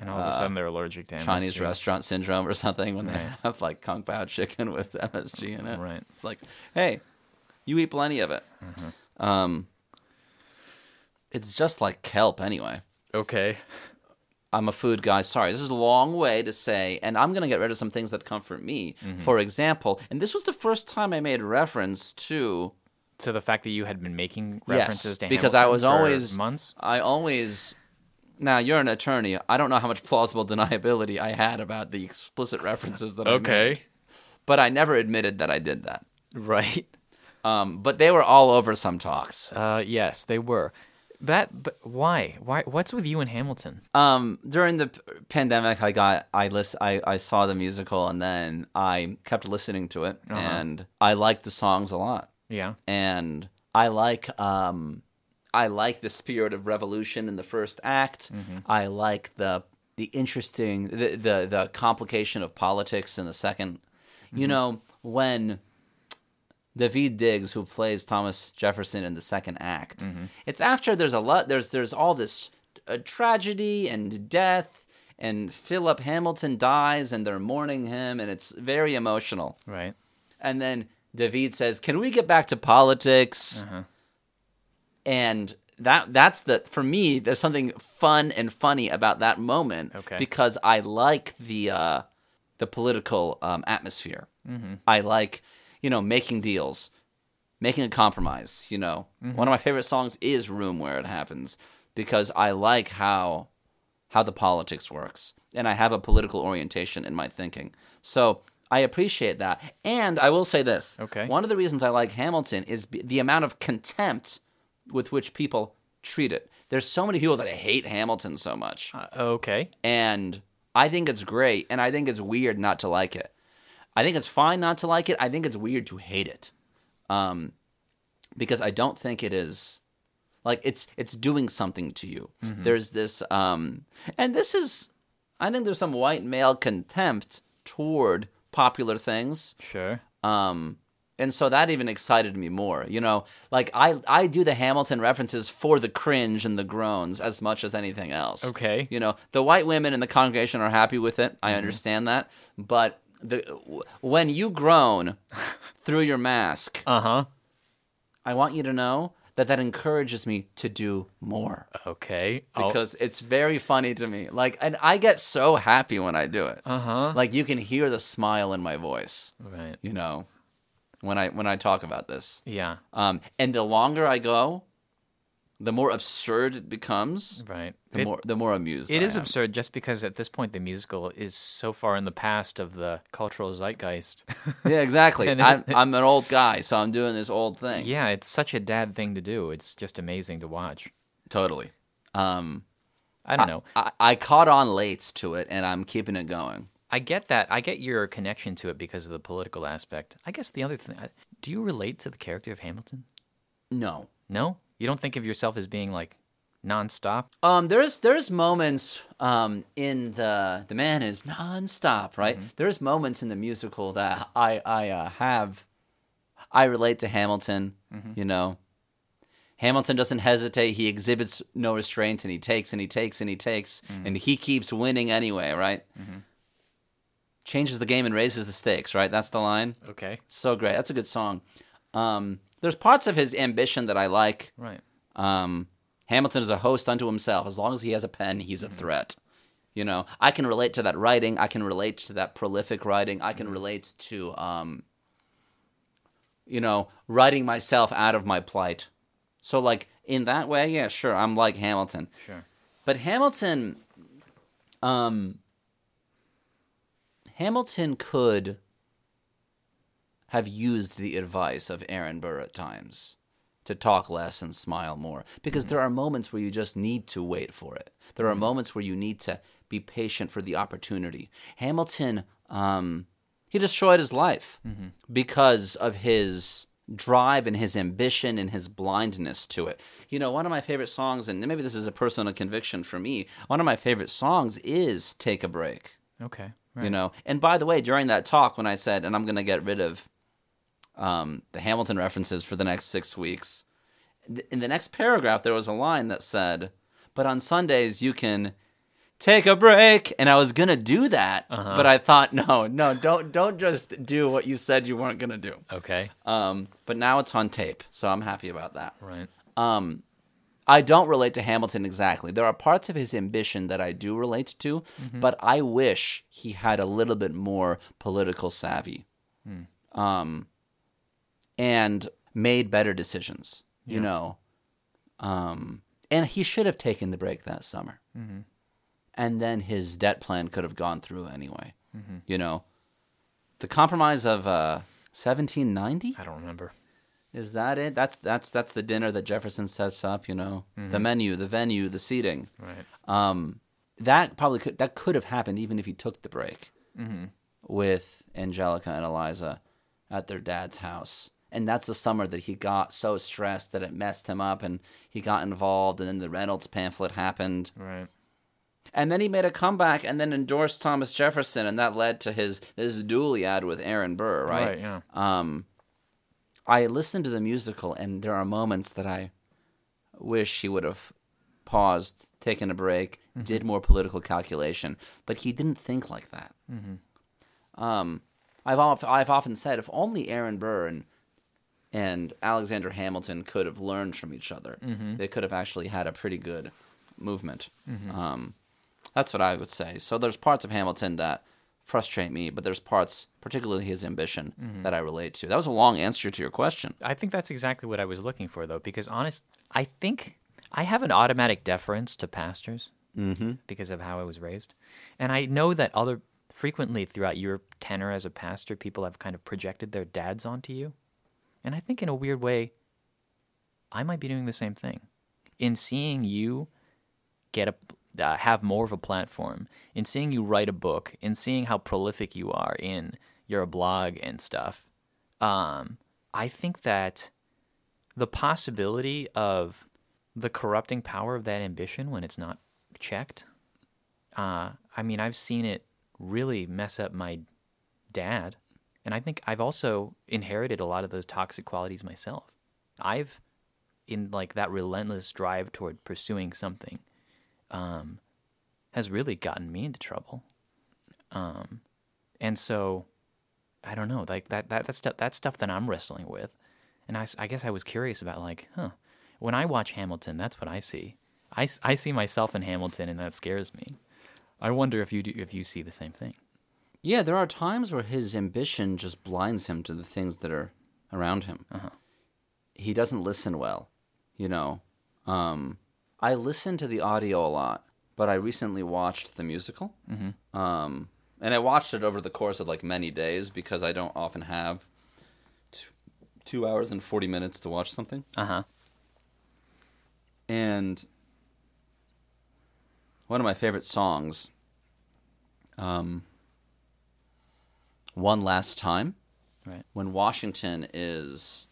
And all of a sudden they're allergic to Uh, Chinese restaurant syndrome or something when they have like kung pao chicken with MSG in it. Right. It's like, hey, you eat plenty of it. Um, it's just like kelp anyway. Okay. I'm a food guy. Sorry, this is a long way to say, and I'm going to get rid of some things that comfort me. For example, and this was the first time I made reference to So the fact that you had been making references yes, to because I was always months. I always. Now you're an attorney. I don't know how much plausible deniability I had about the explicit references that I made, but I never admitted that I did that. Right. Um, but they were all over some talks. Uh yes, they were. That but why? Why what's with you and Hamilton? Um, during the p- pandemic, I got I list I, I saw the musical and then I kept listening to it Uh-huh. and I liked the songs a lot Yeah. and I like um I like the spirit of revolution in the first act. I like the the interesting the, the the complication of politics in the 2nd You know when Daveed Diggs, who plays Thomas Jefferson in the second act, it's after there's a lot there's there's all this uh, tragedy and death and Philip Hamilton dies and they're mourning him and it's very emotional. Right. And then David says, "Can we get back to politics?" Uh-huh. And that that's the for me. There's something fun and funny about that moment Okay. because I like the uh, the political um, atmosphere. Mm-hmm. I like you know making deals, making a compromise. You know, Mm-hmm. one of my favorite songs is "Room Where It Happens" because I like how how the politics works, and I have a political orientation in my thinking. So I appreciate that. And I will say this. Okay. One of the reasons I like Hamilton is b- the amount of contempt with which people treat it. There's so many people that hate Hamilton so much. Uh, okay. And I think it's great. And I think it's weird not to like it. I think it's fine not to like it. I think it's weird to hate it. Um, because I don't think it is like it's it's doing something to you. There's this um and this is I think there's some white male contempt toward popular things. Sure. Um and so that even excited me more. You know, like I I do the Hamilton references for the cringe and the groans as much as anything else. Okay. You know, the white women in the congregation are happy with it. I understand that, but the when you groan through your mask, Uh huh. I want you to know that that encourages me to do more Okay. I'll- because it's very funny to me. Like, and I get so happy when I do it. Uh huh. Like you can hear the smile in my voice. Right. You know, when I when I talk about this. Yeah. Um, and the longer I go, the more absurd it becomes. Right. The It- more the more amused. It I is am. absurd just because at this point the musical is so far in the past of the cultural zeitgeist. Yeah, exactly. And I'm, I'm an old guy, so I'm doing this old thing. yeah, it's such a dad thing to do. It's just amazing to watch. totally. Um, I don't know. I, I caught on late to it, and I'm keeping it going. I get that. I get your connection to it because of the political aspect. I guess the other thing, do you relate to the character of Hamilton? No, No? You don't think of yourself as being like nonstop? Um, there's there's moments um, in the the man is nonstop, right? There's moments in the musical that I I uh, have I relate to Hamilton. You know, Hamilton doesn't hesitate. He exhibits no restraint, and he takes and he takes and he takes, and he keeps winning anyway, right? Changes the game and raises the stakes, right? That's the line. Okay. So great. That's a good song. Um, there's parts of his ambition that I like. Right. Um, Hamilton is a host unto himself. As long as he has a pen, he's a threat. You know, I can relate to that writing. I can relate to that prolific writing. I can relate to, um, you know, writing myself out of my plight. So, like, in that way, yeah, sure, I'm like Hamilton. Sure. But Hamilton, um, Hamilton could have used the advice of Aaron Burr at times to talk less and smile more because mm-hmm. there are moments where you just need to wait for it. There are mm-hmm. moments where you need to be patient for the opportunity. Hamilton, um, he destroyed his life mm-hmm. because of his drive and his ambition and his blindness to it. You know, one of my favorite songs, and maybe this is a personal conviction for me, one of my favorite songs is Take a Break. Okay. Right. You know, and by the way, during that talk, when I said, and I'm going to get rid of um, the Hamilton references for the next six weeks, in the next paragraph, there was a line that said, but on Sundays, you can take a break. And I was going to do that, but I thought, no, no, don't, don't just do what you said you weren't going to do. Okay. Um, but now it's on tape, so I'm happy about that. Right. Um, I don't relate to Hamilton exactly. There are parts of his ambition that I do relate to, but I wish he had a little bit more political savvy, um, and made better decisions. You know, um, and he should have taken the break that summer, and then his debt plan could have gone through anyway. You know, the compromise of uh, 1790. I don't remember. Is that it? That's that's that's the dinner that Jefferson sets up. You know, the menu, the venue, the seating. Right. Um, that probably could that could have happened even if he took the break with Angelica and Eliza at their dad's house. And that's the summer that he got so stressed that it messed him up, and he got involved. And then the Reynolds pamphlet happened, Right. and then he made a comeback and then endorsed Thomas Jefferson, and that led to his his dually ad with Aaron Burr, right? Right. Yeah. um, I listened to the musical, and there are moments that I wish he would have paused, taken a break, did more political calculation. But he didn't think like that. Um, I've I've often said if only Aaron Burr and and Alexander Hamilton could have learned from each other, they could have actually had a pretty good movement. Um, that's what I would say. So there's parts of Hamilton that frustrate me, but there's parts, particularly his ambition, that I relate to. That was a long answer to your question. I think that's exactly what I was looking for, though, because honest, I think I have an automatic deference to pastors Mm-hmm. because of how I was raised, and I know that other frequently throughout your tenure as a pastor, people have kind of projected their dads onto you. And I think in a weird way, I might be doing the same thing. In seeing you get a uh, have more of a platform, in seeing you write a book, in seeing how prolific you are in your blog and stuff, um, I think that the possibility of the corrupting power of that ambition when it's not checked. Uh, I mean, I've seen it really mess up my dad, and I think I've also inherited a lot of those toxic qualities myself. I've in like that relentless drive toward pursuing something um, has really gotten me into trouble. Um, and so I don't know, like that that that stuff that stuff that I'm wrestling with. And I, I guess I was curious about like, huh, when I watch Hamilton, that's what I see. I, I see myself in Hamilton, and that scares me. I wonder if you do, if you see the same thing. Yeah, there are times where his ambition just blinds him to the things that are around him. Uh-huh. He doesn't listen well, you know. Um, I listen to the audio a lot, but I recently watched the musical. Mm-hmm. Um, and I watched it over the course of like many days because I don't often have two, two hours and 40 minutes to watch something. Uh huh. And one of my favorite songs, um, One Last Time, Right. when Washington is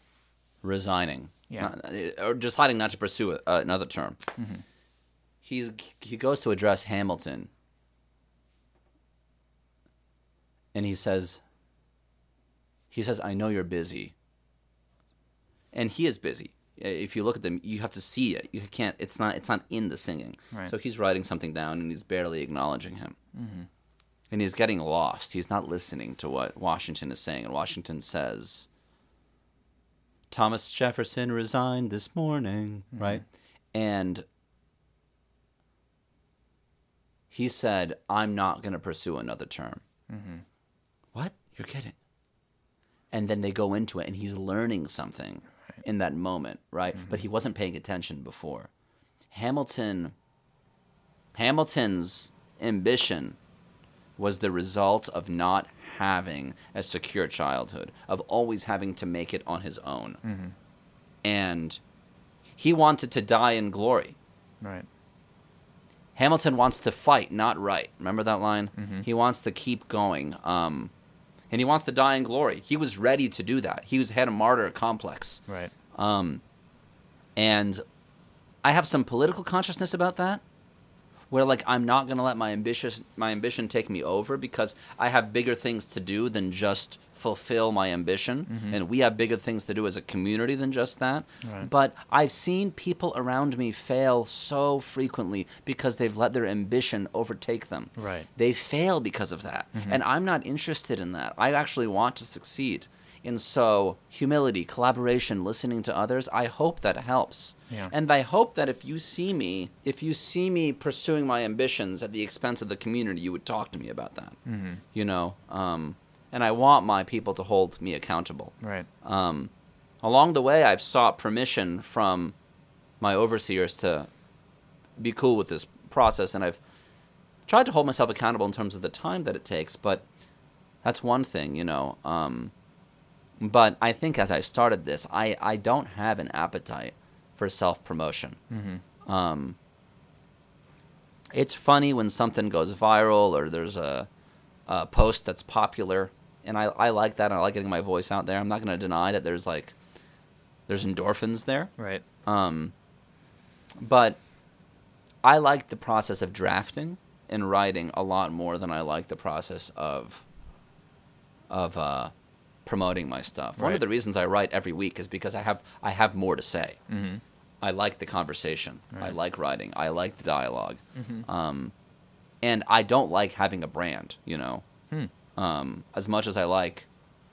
resigning, Yeah. not- uh, or deciding not to pursue a, uh, another term. Mm-hmm. He's he goes to address Hamilton, and he says, he says, "I know you're busy," and he is busy. If you look at them, you have to see it. You can't. It's not. It's not in the singing. Right. So he's writing something down, and he's barely acknowledging him mm-hmm. And he's getting lost. He's not listening to what Washington is saying. And Washington says, Thomas Jefferson resigned this morning, mm-hmm. right? And he said, I'm not going to pursue another term. Mm-hmm. What? You're kidding. And then they go into it, and he's learning something in that moment, right? Mm-hmm. But he wasn't paying attention before. Hamilton, Hamilton's ambition was the result of not having a secure childhood, of always having to make it on his own. And he wanted to die in glory. Right. Hamilton wants to fight, not write. Remember that line? He wants to keep going. Um, and he wants to die in glory. He was ready to do that. He was had a martyr complex. Right. Um, And I have some political consciousness about that. Where like I'm not gonna let my ambitious my ambition take me over because I have bigger things to do than just fulfill my ambition, mm-hmm. and we have bigger things to do as a community than just that. Right. But I've seen people around me fail so frequently because they've let their ambition overtake them. Right. They fail because of that, mm-hmm. and I'm not interested in that. I actually want to succeed. And so, humility, collaboration, listening to others, I hope that helps. Yeah. And I hope that if you see me, if you see me pursuing my ambitions at the expense of the community, you would talk to me about that. Mm-hmm. You know, um, and I want my people to hold me accountable. Right. Um, along the way, I've sought permission from my overseers to be cool with this process, and I've tried to hold myself accountable in terms of the time that it takes. But that's one thing, you know. Um, but I think as I started this, I, I don't have an appetite for self promotion. Um, it's funny when something goes viral or there's a, a post that's popular, and I, I like that. I like getting my voice out there. I'm not going to deny that there's like there's endorphins there, Right. um, but I like the process of drafting and writing a lot more than I like the process of of uh, promoting my stuff. One of the reasons I write every week is because I have I have more to say. Mm-hmm. I like the conversation. I like writing. I like the dialog Mm-hmm. Um, and I don't like having a brand. You know, Hmm. um, as much as I like,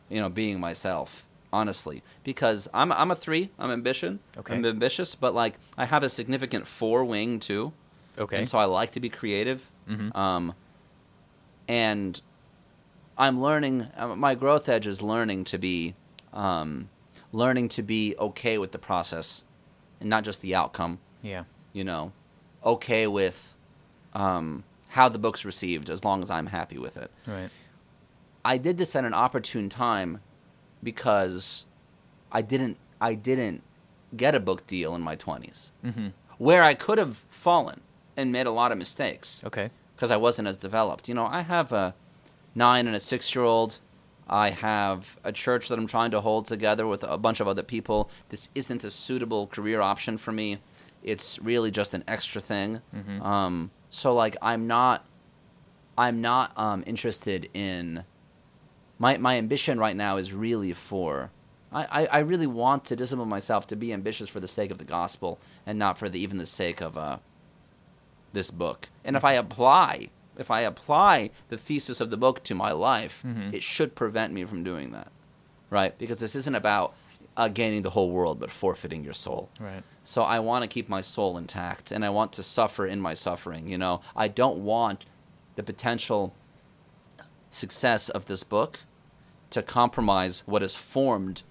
you know, being myself. Honestly, because I'm I'm a three. I'm ambition. Okay. I'm ambitious, but like I have a significant four wing too. Okay. And so I like to be creative. Mhm. Um, and I'm learning. Uh, my growth edge is learning to be, um, learning to be okay with the process, and not just the outcome. yeah. You know, okay with um, how the book's received as long as I'm happy with it. Right. I did this at an opportune time because I didn't I didn't get a book deal in my 20s. Mm-hmm. Where I could have fallen and made a lot of mistakes Okay. because I wasn't as developed. You know, I have a 9 and a 6-year-old. I have a church that I'm trying to hold together with a bunch of other people. This isn't a suitable career option for me. It's really just an extra thing. Um, so like I'm not I'm not um, interested in my my ambition right now is really for I, I, I really want to discipline myself to be ambitious for the sake of the gospel and not for the even the sake of uh this book. And if I apply if I apply the thesis of the book to my life, it should prevent me from doing that. Right? Because this isn't about uh, gaining the whole world but forfeiting your soul. Right. So I want to keep my soul intact and I want to suffer in my suffering, you know. I don't want the potential success of this book to compromise what has formed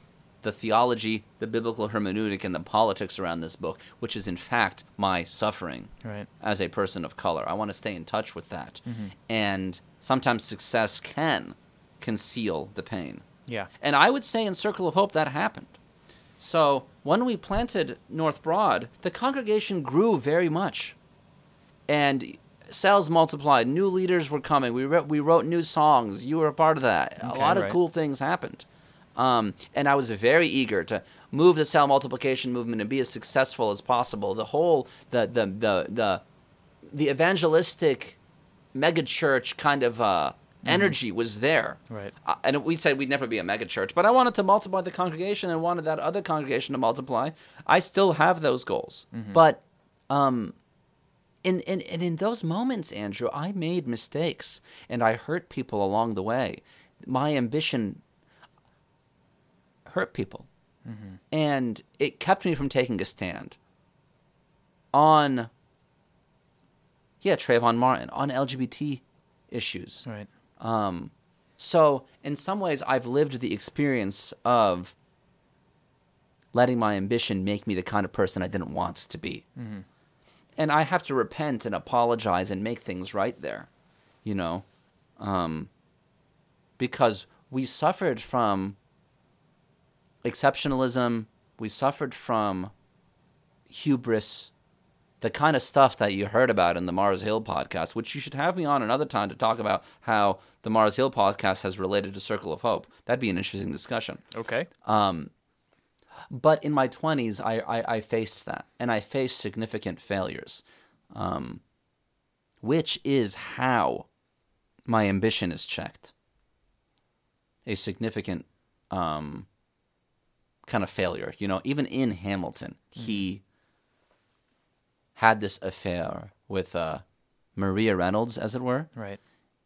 the theology, the biblical hermeneutic and the politics around this book, which is in fact my suffering Right. as a person of color. I want to stay in touch with that. Mm-hmm. And sometimes success can conceal the pain. Yeah. And I would say in Circle of Hope that happened. So when we planted North Broad, the congregation grew very much. And cells multiplied. New leaders were coming. We, wrote we wrote new songs. You were a part of that. a Okay, lot of right. cool things happened. Um, and I was very eager to move the cell multiplication movement and be as successful as possible. The whole, the, the, the, the, the evangelistic megachurch kind of uh, energy was there. Right. Uh, and we said we'd never be a megachurch, but I wanted to multiply the congregation and wanted that other congregation to multiply. I still have those goals, but um, in in in those moments, Andrew, I made mistakes and I hurt people along the way. My ambition hurt people, and it kept me from taking a stand on yeah Trayvon Martin on LGBT issues. Right. Um, so in some ways, I've lived the experience of letting my ambition make me the kind of person I didn't want to be, and I have to repent and apologize and make things right there, you know, um, because we suffered from exceptionalism, we suffered from hubris, the kind of stuff that you heard about in the Mars Hill podcast, which you should have me on another time to talk about how the Mars Hill podcast has related to Circle of Hope. That'd be an interesting discussion. Okay. Um, but in my 20s, I, I, I faced that, and I faced significant failures, um, which is how my ambition is checked. A significant um, kind of failure. You know, even in Hamilton, he had this affair with uh, Maria Reynolds, as it were Right.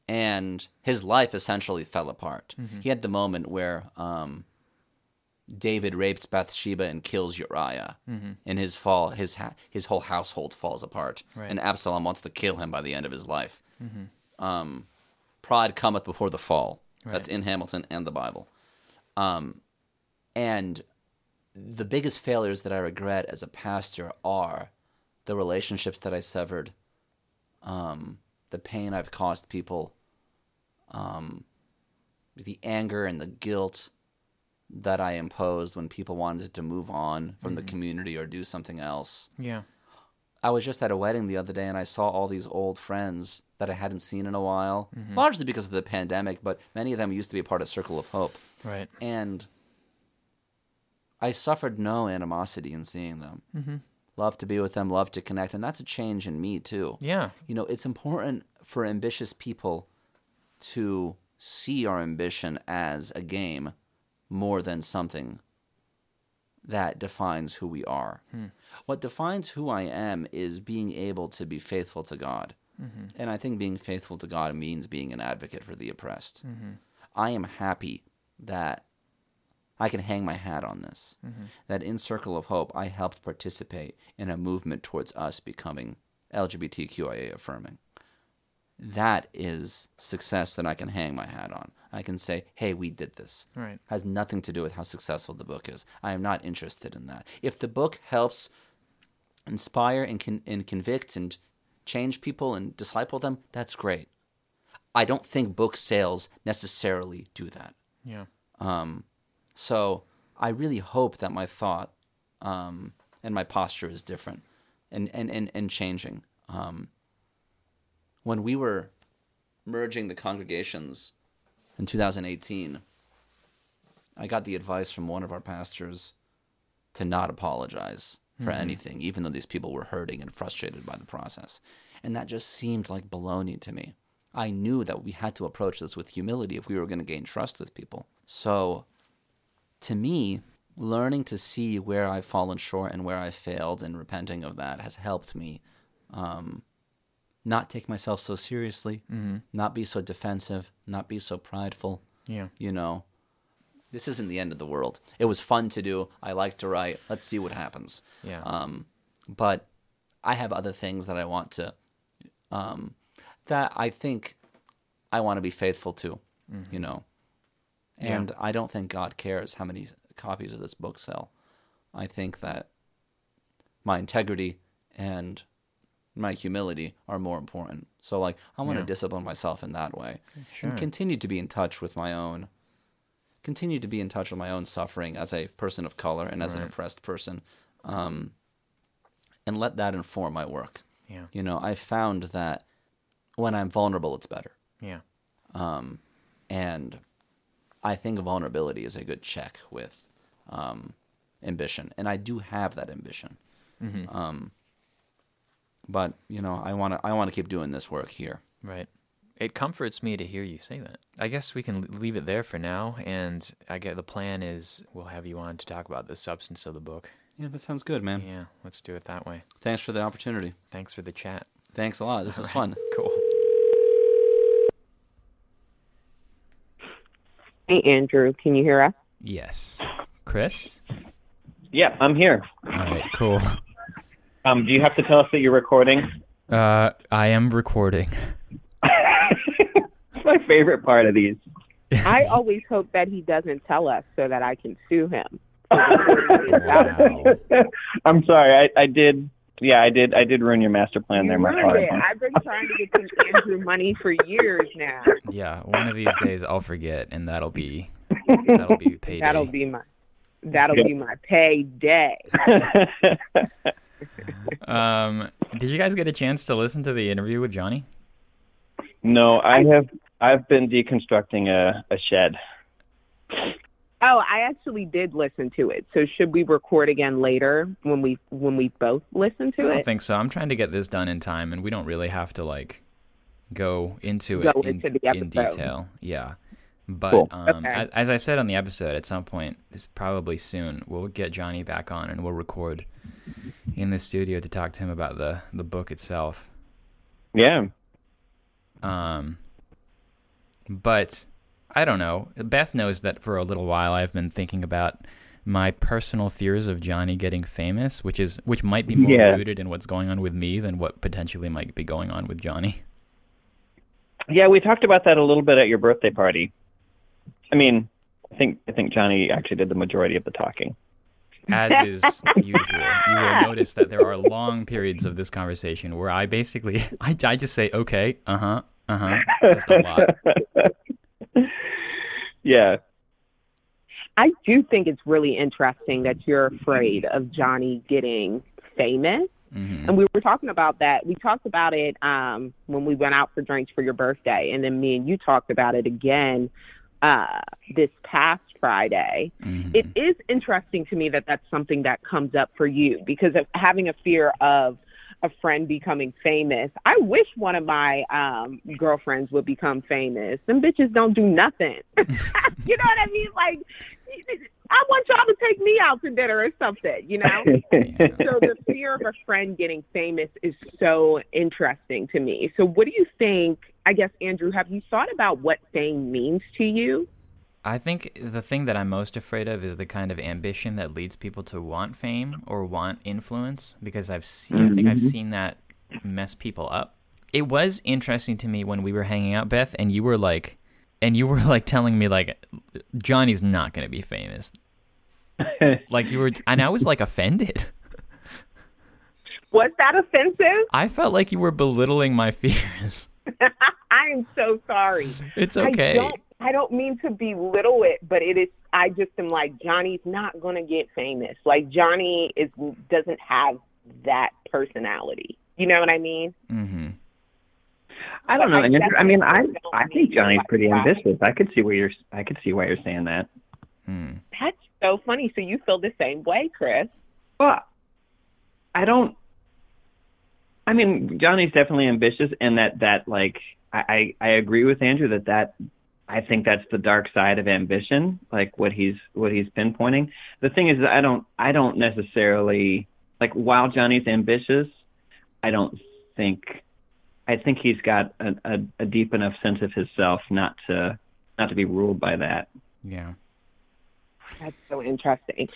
and his life essentially fell apart. He had the moment where um, David rapes Bathsheba and kills Uriah, and his fall, his ha- his whole household falls apart, Right. and Absalom wants to kill him by the end of his life. Um, Pride cometh before the fall. That's in Hamilton and the Bible. Um, and the biggest failures that I regret as a pastor are the relationships that I severed, um, the pain I've caused people, um, the anger and the guilt that I imposed when people wanted to move on from the community or do something else. Yeah. I was just at a wedding the other day and I saw all these old friends that I hadn't seen in a while, largely because of the pandemic, but many of them used to be a part of Circle of Hope. Right. And I suffered no animosity in seeing them. Mm-hmm. Love to be with them, love to connect, and that's a change in me too. Yeah. You know, it's important for ambitious people to see our ambition as a game more than something that defines who we are. Hmm. What defines who I am is being able to be faithful to God. Mm-hmm. And I think being faithful to God means being an advocate for the oppressed. Mm-hmm. I am happy that I can hang my hat on this. That in Circle of Hope, I helped participate in a movement towards us becoming LGBTQIA affirming. That is success that I can hang my hat on. I can say, hey, we did this. Right. Has nothing to do with how successful the book is. I am not interested in that. If the book helps inspire and, con- and convict and change people and disciple them, that's great. I don't think book sales necessarily do that. Yeah. Um, so I really hope that my thought um, and my posture is different and, and, and, and changing. Um, when we were merging the congregations in 2018, I got the advice from one of our pastors to not apologize for anything, even though these people were hurting and frustrated by the process. And that just seemed like baloney to me. I knew that we had to approach this with humility if we were going to gain trust with people. So, to me, learning to see where I've fallen short and where I failed and repenting of that has helped me um, not take myself so seriously, not be so defensive, not be so prideful. Yeah. You know, this isn't the end of the world. It was fun to do. I like to write. Let's see what happens. Yeah. Um, but I have other things that I want to, um, that I think I want to be faithful to, you know. Yeah. And I don't think God cares how many copies of this book sell. I think that my integrity and my humility are more important. So like I want Yeah. to discipline myself in that way Sure. and continue to be in touch with my own continue to be in touch with my own suffering as a person of color and as an oppressed person um, and let that inform my work. Yeah. You know, I found that when I'm vulnerable, it's better. Yeah. Um, and I think vulnerability is a good check with um, ambition. And I do have that ambition. Mm-hmm. Um, but, you know, I want to I want to keep doing this work here. Right. It comforts me to hear you say that. I guess we can leave it there for now. And I get the plan is we'll have you on to talk about the substance of the book. Yeah, that sounds good, man. Yeah, let's do it that way. Thanks for the opportunity. Thanks for the chat. Thanks a lot. This is fun. Cool. Hey, Andrew, can you hear us? Yes. Chris? Yeah, I'm here. All right, cool. Um, do you have to tell us that you're recording? Uh, I am recording. It's my favorite part of these. I always hope that he doesn't tell us so that I can sue him. Wow. I'm sorry. I, I did. Yeah, I did. I did ruin your master plan You there. My ruined it. I've been trying to get some Andrew money for years now. Yeah, one of these days I'll forget, and that'll be that'll be payday. That'll be my that'll Good. be my payday. Um, did you guys get a chance to listen to the interview with Jonny? no, I have. I've been deconstructing a, a shed. Oh, I actually did listen to it. So should we record again later when we when we both listen to it? I don't think so. I'm trying to get this done in time, and we don't really have to like go into Go it in, into the in detail. Yeah, but Cool. um, Okay. as, as I said on the episode, at some point, it's probably soon, we'll get Jonny back on, and we'll record in the studio to talk to him about the the book itself. Yeah. Um, but I don't know. Beth knows that for a little while I've been thinking about my personal fears of Jonny getting famous, which is which might be more Yeah. rooted in what's going on with me than what potentially might be going on with Jonny. Yeah, we talked about that a little bit at your birthday party. I mean, I think I think Jonny actually did the majority of the talking. As is usual, you will notice that there are long periods of this conversation where I basically I, I just say okay, uh huh, uh huh, just a lot. Yeah. I do think it's really interesting that you're afraid of Jonny getting famous. hmm And we were talking about that. We talked about it um, when we went out for drinks for your birthday, and then me and you talked about it again uh, this past Friday. hmm It is interesting to me that that's something that comes up for you because of having a fear of a friend becoming famous. I wish one of my um, girlfriends would become famous. Them bitches don't do nothing. you know what I mean? Like, I want y'all to take me out to dinner or something. You know. so the fear of a friend getting famous is so interesting to me. So what do you think? I guess Andrew, have you thought about what fame means to you? I think the thing that I'm most afraid of is the kind of ambition that leads people to want fame or want influence because I've seen I think I've mm-hmm. seen that mess people up. It was interesting to me when we were hanging out Beth and you were like and you were like telling me like Jonny's not going to be famous. Like you were and I was like offended. Was that offensive? I felt like you were belittling my fears. I am so sorry. It's I okay. don't I don't mean to belittle it, but it is I just am like Jonny's not gonna get famous. Like Jonny is doesn't have that personality. You know what I mean? Mm-hmm. I don't But know. I I mean, I I think Jonny's pretty that. ambitious. I could see where you're I could see why you're saying that. Hmm. That's so funny. So you feel the same way, Chris. Well, I don't. I mean, Jonny's definitely ambitious, and that that like I I I agree with Andrew that that I think that's the dark side of ambition, like what he's what he's pinpointing. The thing is, that I don't I don't necessarily like while Jonny's ambitious, I don't think I think he's got a, a, a deep enough sense of himself not to not to be ruled by that. Yeah. That's so interesting.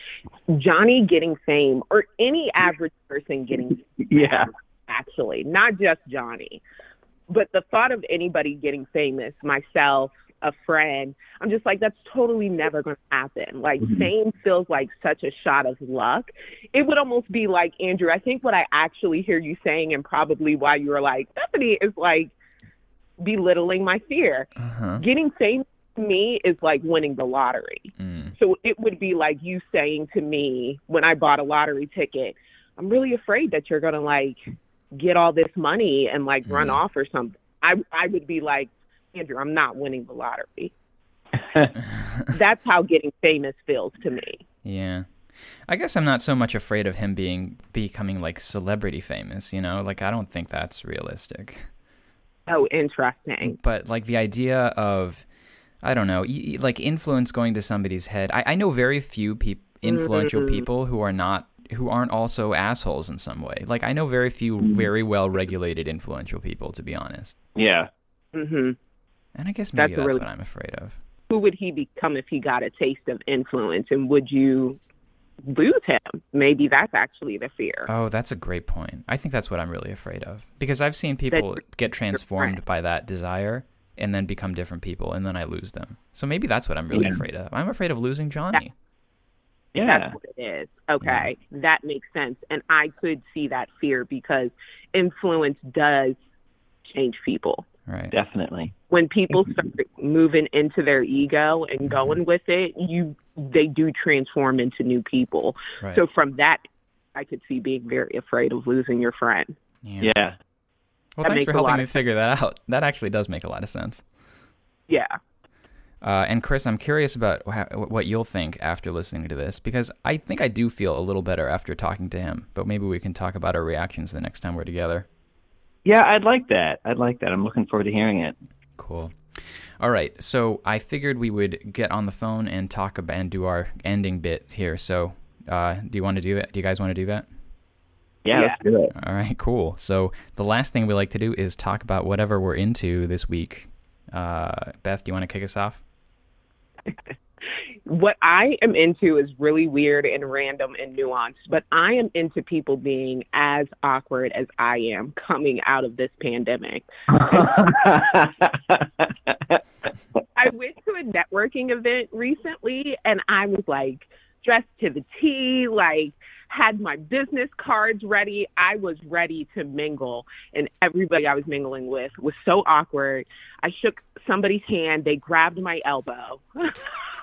Jonny getting fame or any average person getting Yeah. actually, not just Jonny. But the thought of anybody getting famous, myself, a friend, I'm just like, that's totally never going to happen. Like, Mhm. fame feels like such a shot of luck. It would almost be like, Andrew, I think what I actually hear you saying, and probably why you were like, Stephanie, is like belittling my fear. Uh huh. Getting fame to me is like winning the lottery. Mm. So it would be like you saying to me when I bought a lottery ticket, I'm really afraid that you're going to like get all this money and like run Mhm. off or something. I I would be like, Andrew, I'm not winning the lottery. That's how getting famous feels to me. Yeah. I guess I'm not so much afraid of him being becoming like celebrity famous, you know? Like I don't think that's realistic. Oh, interesting. But like the idea of I don't know, y- y- like influence going to somebody's head. I, I know very few peop- influential Mhm. people who are not who aren't also assholes in some way. Like I know very few very well regulated influential people to be honest. yeah. Mhm. And I guess maybe That's that's, really- what I'm afraid of. Who would he become if he got a taste of influence and would you lose him? Maybe that's actually the fear. Oh, that's a great point. I think that's what I'm really afraid of because I've seen people get transformed by that desire and then become different people and then I lose them. So maybe that's what I'm really Yeah. afraid of. I'm afraid of losing Jonny. Yeah. That's what it is. Okay, that makes sense. And I could see that fear because influence does change people. Right. Definitely. When people start moving into their ego and going with it, you they do transform into new people. Right. So from that, I could see being very afraid of losing your friend. yeah. Yeah. Well, That thanks for helping me of figure that out. That actually does make a lot of sense. Yeah. Uh, and Chris, I'm curious about wha- what you'll think after listening to this because I think I do feel a little better after talking to him. But maybe we can talk about our reactions the next time we're together. Yeah, I'd like that. I'd like that. I'm looking forward to hearing it. Cool. All right, so I figured we would get on the phone and talk about and do our ending bit here. So, uh, do you want to do that? Do you guys want to do that? Yeah, Yeah. let's do it. All right, cool. So the last thing we like to do is talk about whatever we're into this week. Uh, Beth, do you want to kick us off? What I am into is really weird and random and nuanced, but I am into people being as awkward as I am coming out of this pandemic. I went to a networking event recently and I was like dressed to the T, like had my business cards ready. I was ready to mingle and everybody I was mingling with was so awkward. I shook somebody's hand, they grabbed my elbow.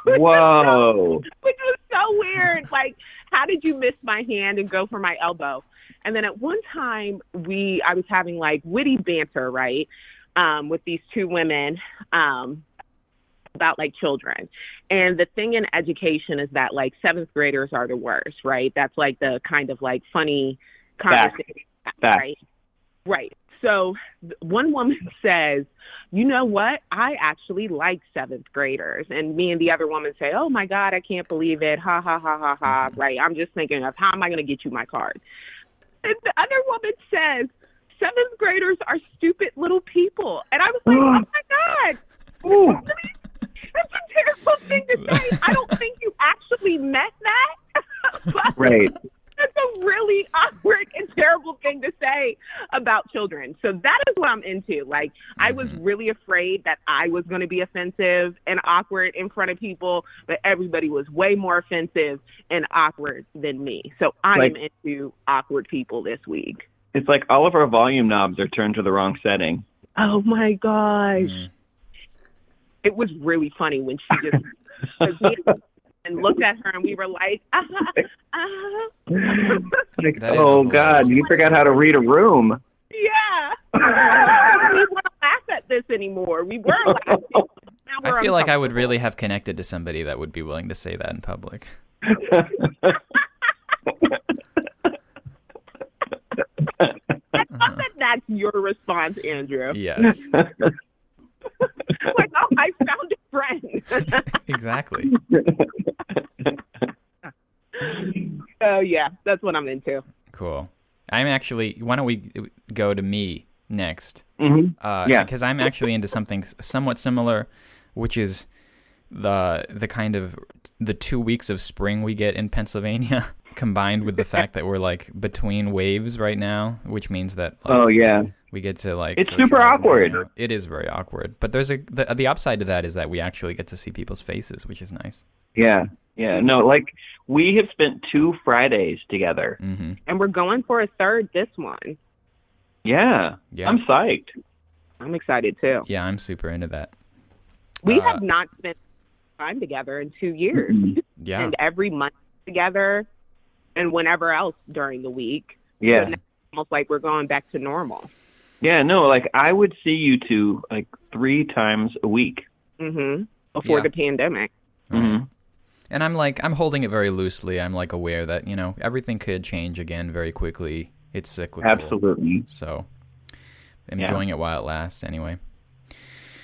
Whoa. which was so weird. Like, how did you miss my hand and go for my elbow? And then at one time, we I was having like witty banter, right, um, with these two women um, about like children. And the thing in education is that like seventh graders are the worst, right? That's like the kind of like funny conversation, Fact. right? Right. So one woman says, you know what? I actually like seventh graders. And me and the other woman say, oh my God, I can't believe it. Ha, ha, ha, ha, ha. Mm-hmm. Right. I'm just thinking of how am I going to get you my card? And the other woman says, seventh graders are stupid little people. And I was like, oh my God. Ooh. That's a terrible thing to say. I don't think you actually meant that. but Right. that's a really awkward and terrible thing to say about children. So that is what I'm into. Like I was really afraid that I was going to be offensive and awkward in front of people, but everybody was way more offensive and awkward than me. So I Like- am into awkward people this week. It's like all of our volume knobs are turned to the wrong setting. Oh my gosh. Mm. It was really funny when she just 'cause me and looked at her and we were like, ah, ah. Like, oh. God, you forgot how to read a room. yeah. we won't laugh at this anymore. We were laughing. I feel like I would really have connected to somebody that would be willing to say that in public. I thought that that's your response, Andrew. Yes, like, oh, I found a friend. exactly. oh yeah, that's what I'm into. Cool. I'm actually. Why don't we go to me next? hmm Uh, Yeah. Because I'm actually into something somewhat similar, which is the the kind of the two weeks of spring we get in Pennsylvania, combined with the fact that we're like between waves right now, which means that like, Oh yeah. we get to like. It's super socialize and hang awkward. out. It is very awkward, but there's a the, the upside to that is that we actually get to see people's faces, which is nice. Yeah. Yeah. No, like we have spent two Fridays together. hmm And we're going for a third this one. Yeah. Yeah. I'm psyched. I'm excited too. Yeah, I'm super into that. We Uh, have not spent time together in two years. Yeah. And every month together and whenever else during the week. Yeah. So now it's almost like we're going back to normal. Yeah. No, like I would see you two like three times a week. Mhm. Before Yeah. the pandemic. hmm And I'm like, I'm holding it very loosely. I'm like aware that, you know, everything could change again very quickly. It's cyclical. Absolutely. So I'm Yeah. enjoying it while it lasts anyway.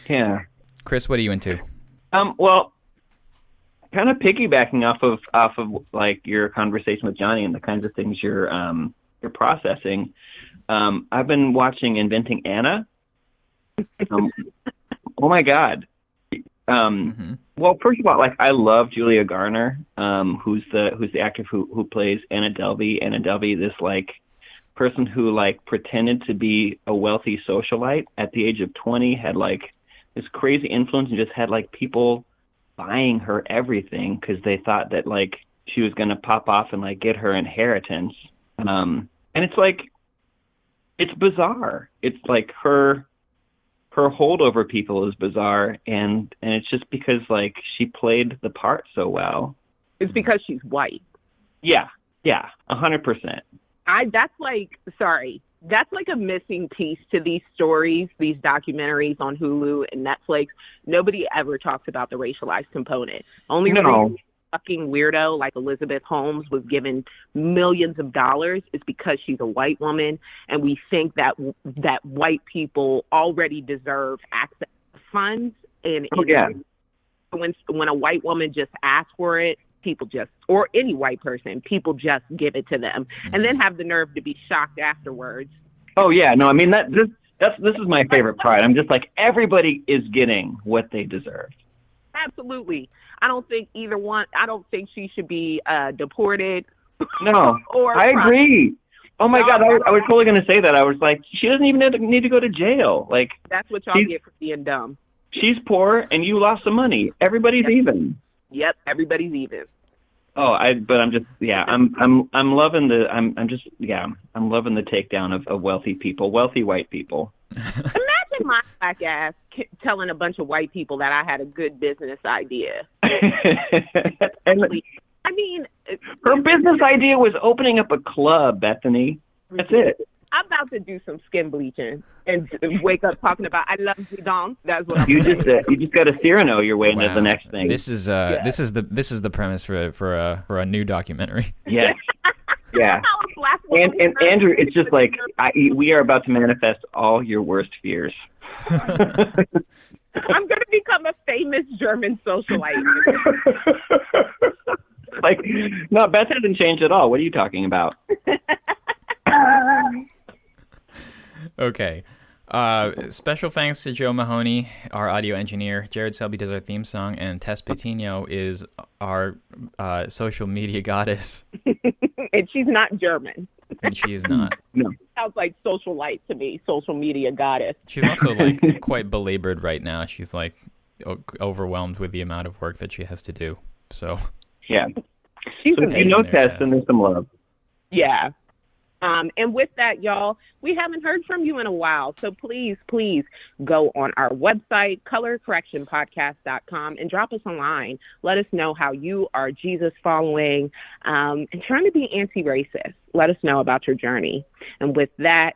Yeah. Chris, what are you into? Um, well, kind of piggybacking off of off of like your conversation with Jonny and the kinds of things you're um, you're processing. Um, I've been watching Inventing Anna. Um, oh my God. Um, hmm well, first of all, like I love Julia Garner, um, who's the who's the actor who who plays Anna Delvey. Anna Delvey, this like person who like pretended to be a wealthy socialite at the age of twenty, had like this crazy influence and just had like people buying her everything because they thought that like she was gonna pop off and like get her inheritance. Um, and it's like it's bizarre. It's like her her hold over people is bizarre and and it's just because like she played the part so well It's because she's white. yeah yeah a hundred percent I that's like sorry. That's like a missing piece to these stories, these documentaries on Hulu and Netflix. Nobody ever talks about the racialized component. Only No. fucking weirdo like Elizabeth Holmes was given millions of dollars is because she's a white woman, and we think that that white people already deserve access to funds. And Oh, yeah. when when a white woman just asks for it, people just or any white person, people just give it to them, and then have the nerve to be shocked afterwards. oh yeah. No i mean that this that's this is my favorite part i'm just like everybody is getting what they deserve. Absolutely, I don't think either one. I don't think she should be uh, deported. no. Or i agree. Oh my No, god. I, was- I was totally going to say that. I was like she doesn't even need to, need to go to jail. Like That's what y'all get for being dumb. she's poor and you lost some money. Everybody's even. Yep, everybody's even. Oh, I but I'm just yeah, I'm I'm I'm loving the I'm I'm just yeah, I'm loving the takedown of, of wealthy people, wealthy white people. Imagine my black ass k- telling a bunch of white people that I had a good business idea. and I mean, her business idea was opening up a club, Bethany. That's it. I'm about to do some skin bleaching and wake up talking about I love you, Dom. That's what I'm You saying. just uh, you just got a Cyrano you're waiting as Wow. the next thing. This is uh Yeah. this is the this is the premise for for a for a new documentary. yes. Yeah. How And and Andrew, it's just like a- I, we are about to manifest all your worst fears. I'm going to become a famous German socialite. like, no, Beth hasn't changed at all. What are you talking about? Okay. Uh, special thanks to Joe Mahoney, our audio engineer. Jared Selby does our theme song, and Tess Patino is our uh, social media goddess. and she's not German. and she is not. No. Sounds like social light to me, social media goddess. She's also like quite belabored right now. She's like o- overwhelmed with the amount of work that she has to do. So Yeah. She's So if you know Tess, Tess. then there's some love. Yeah. Um, and with that, y'all, we haven't heard from you in a while. So please, please go on our website, colorcorrectionpodcast.com, and drop us a line. Let us know how you are Jesus following um, and trying to be anti racist. Let us know about your journey. And with that,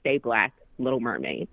stay black, Little Mermaid.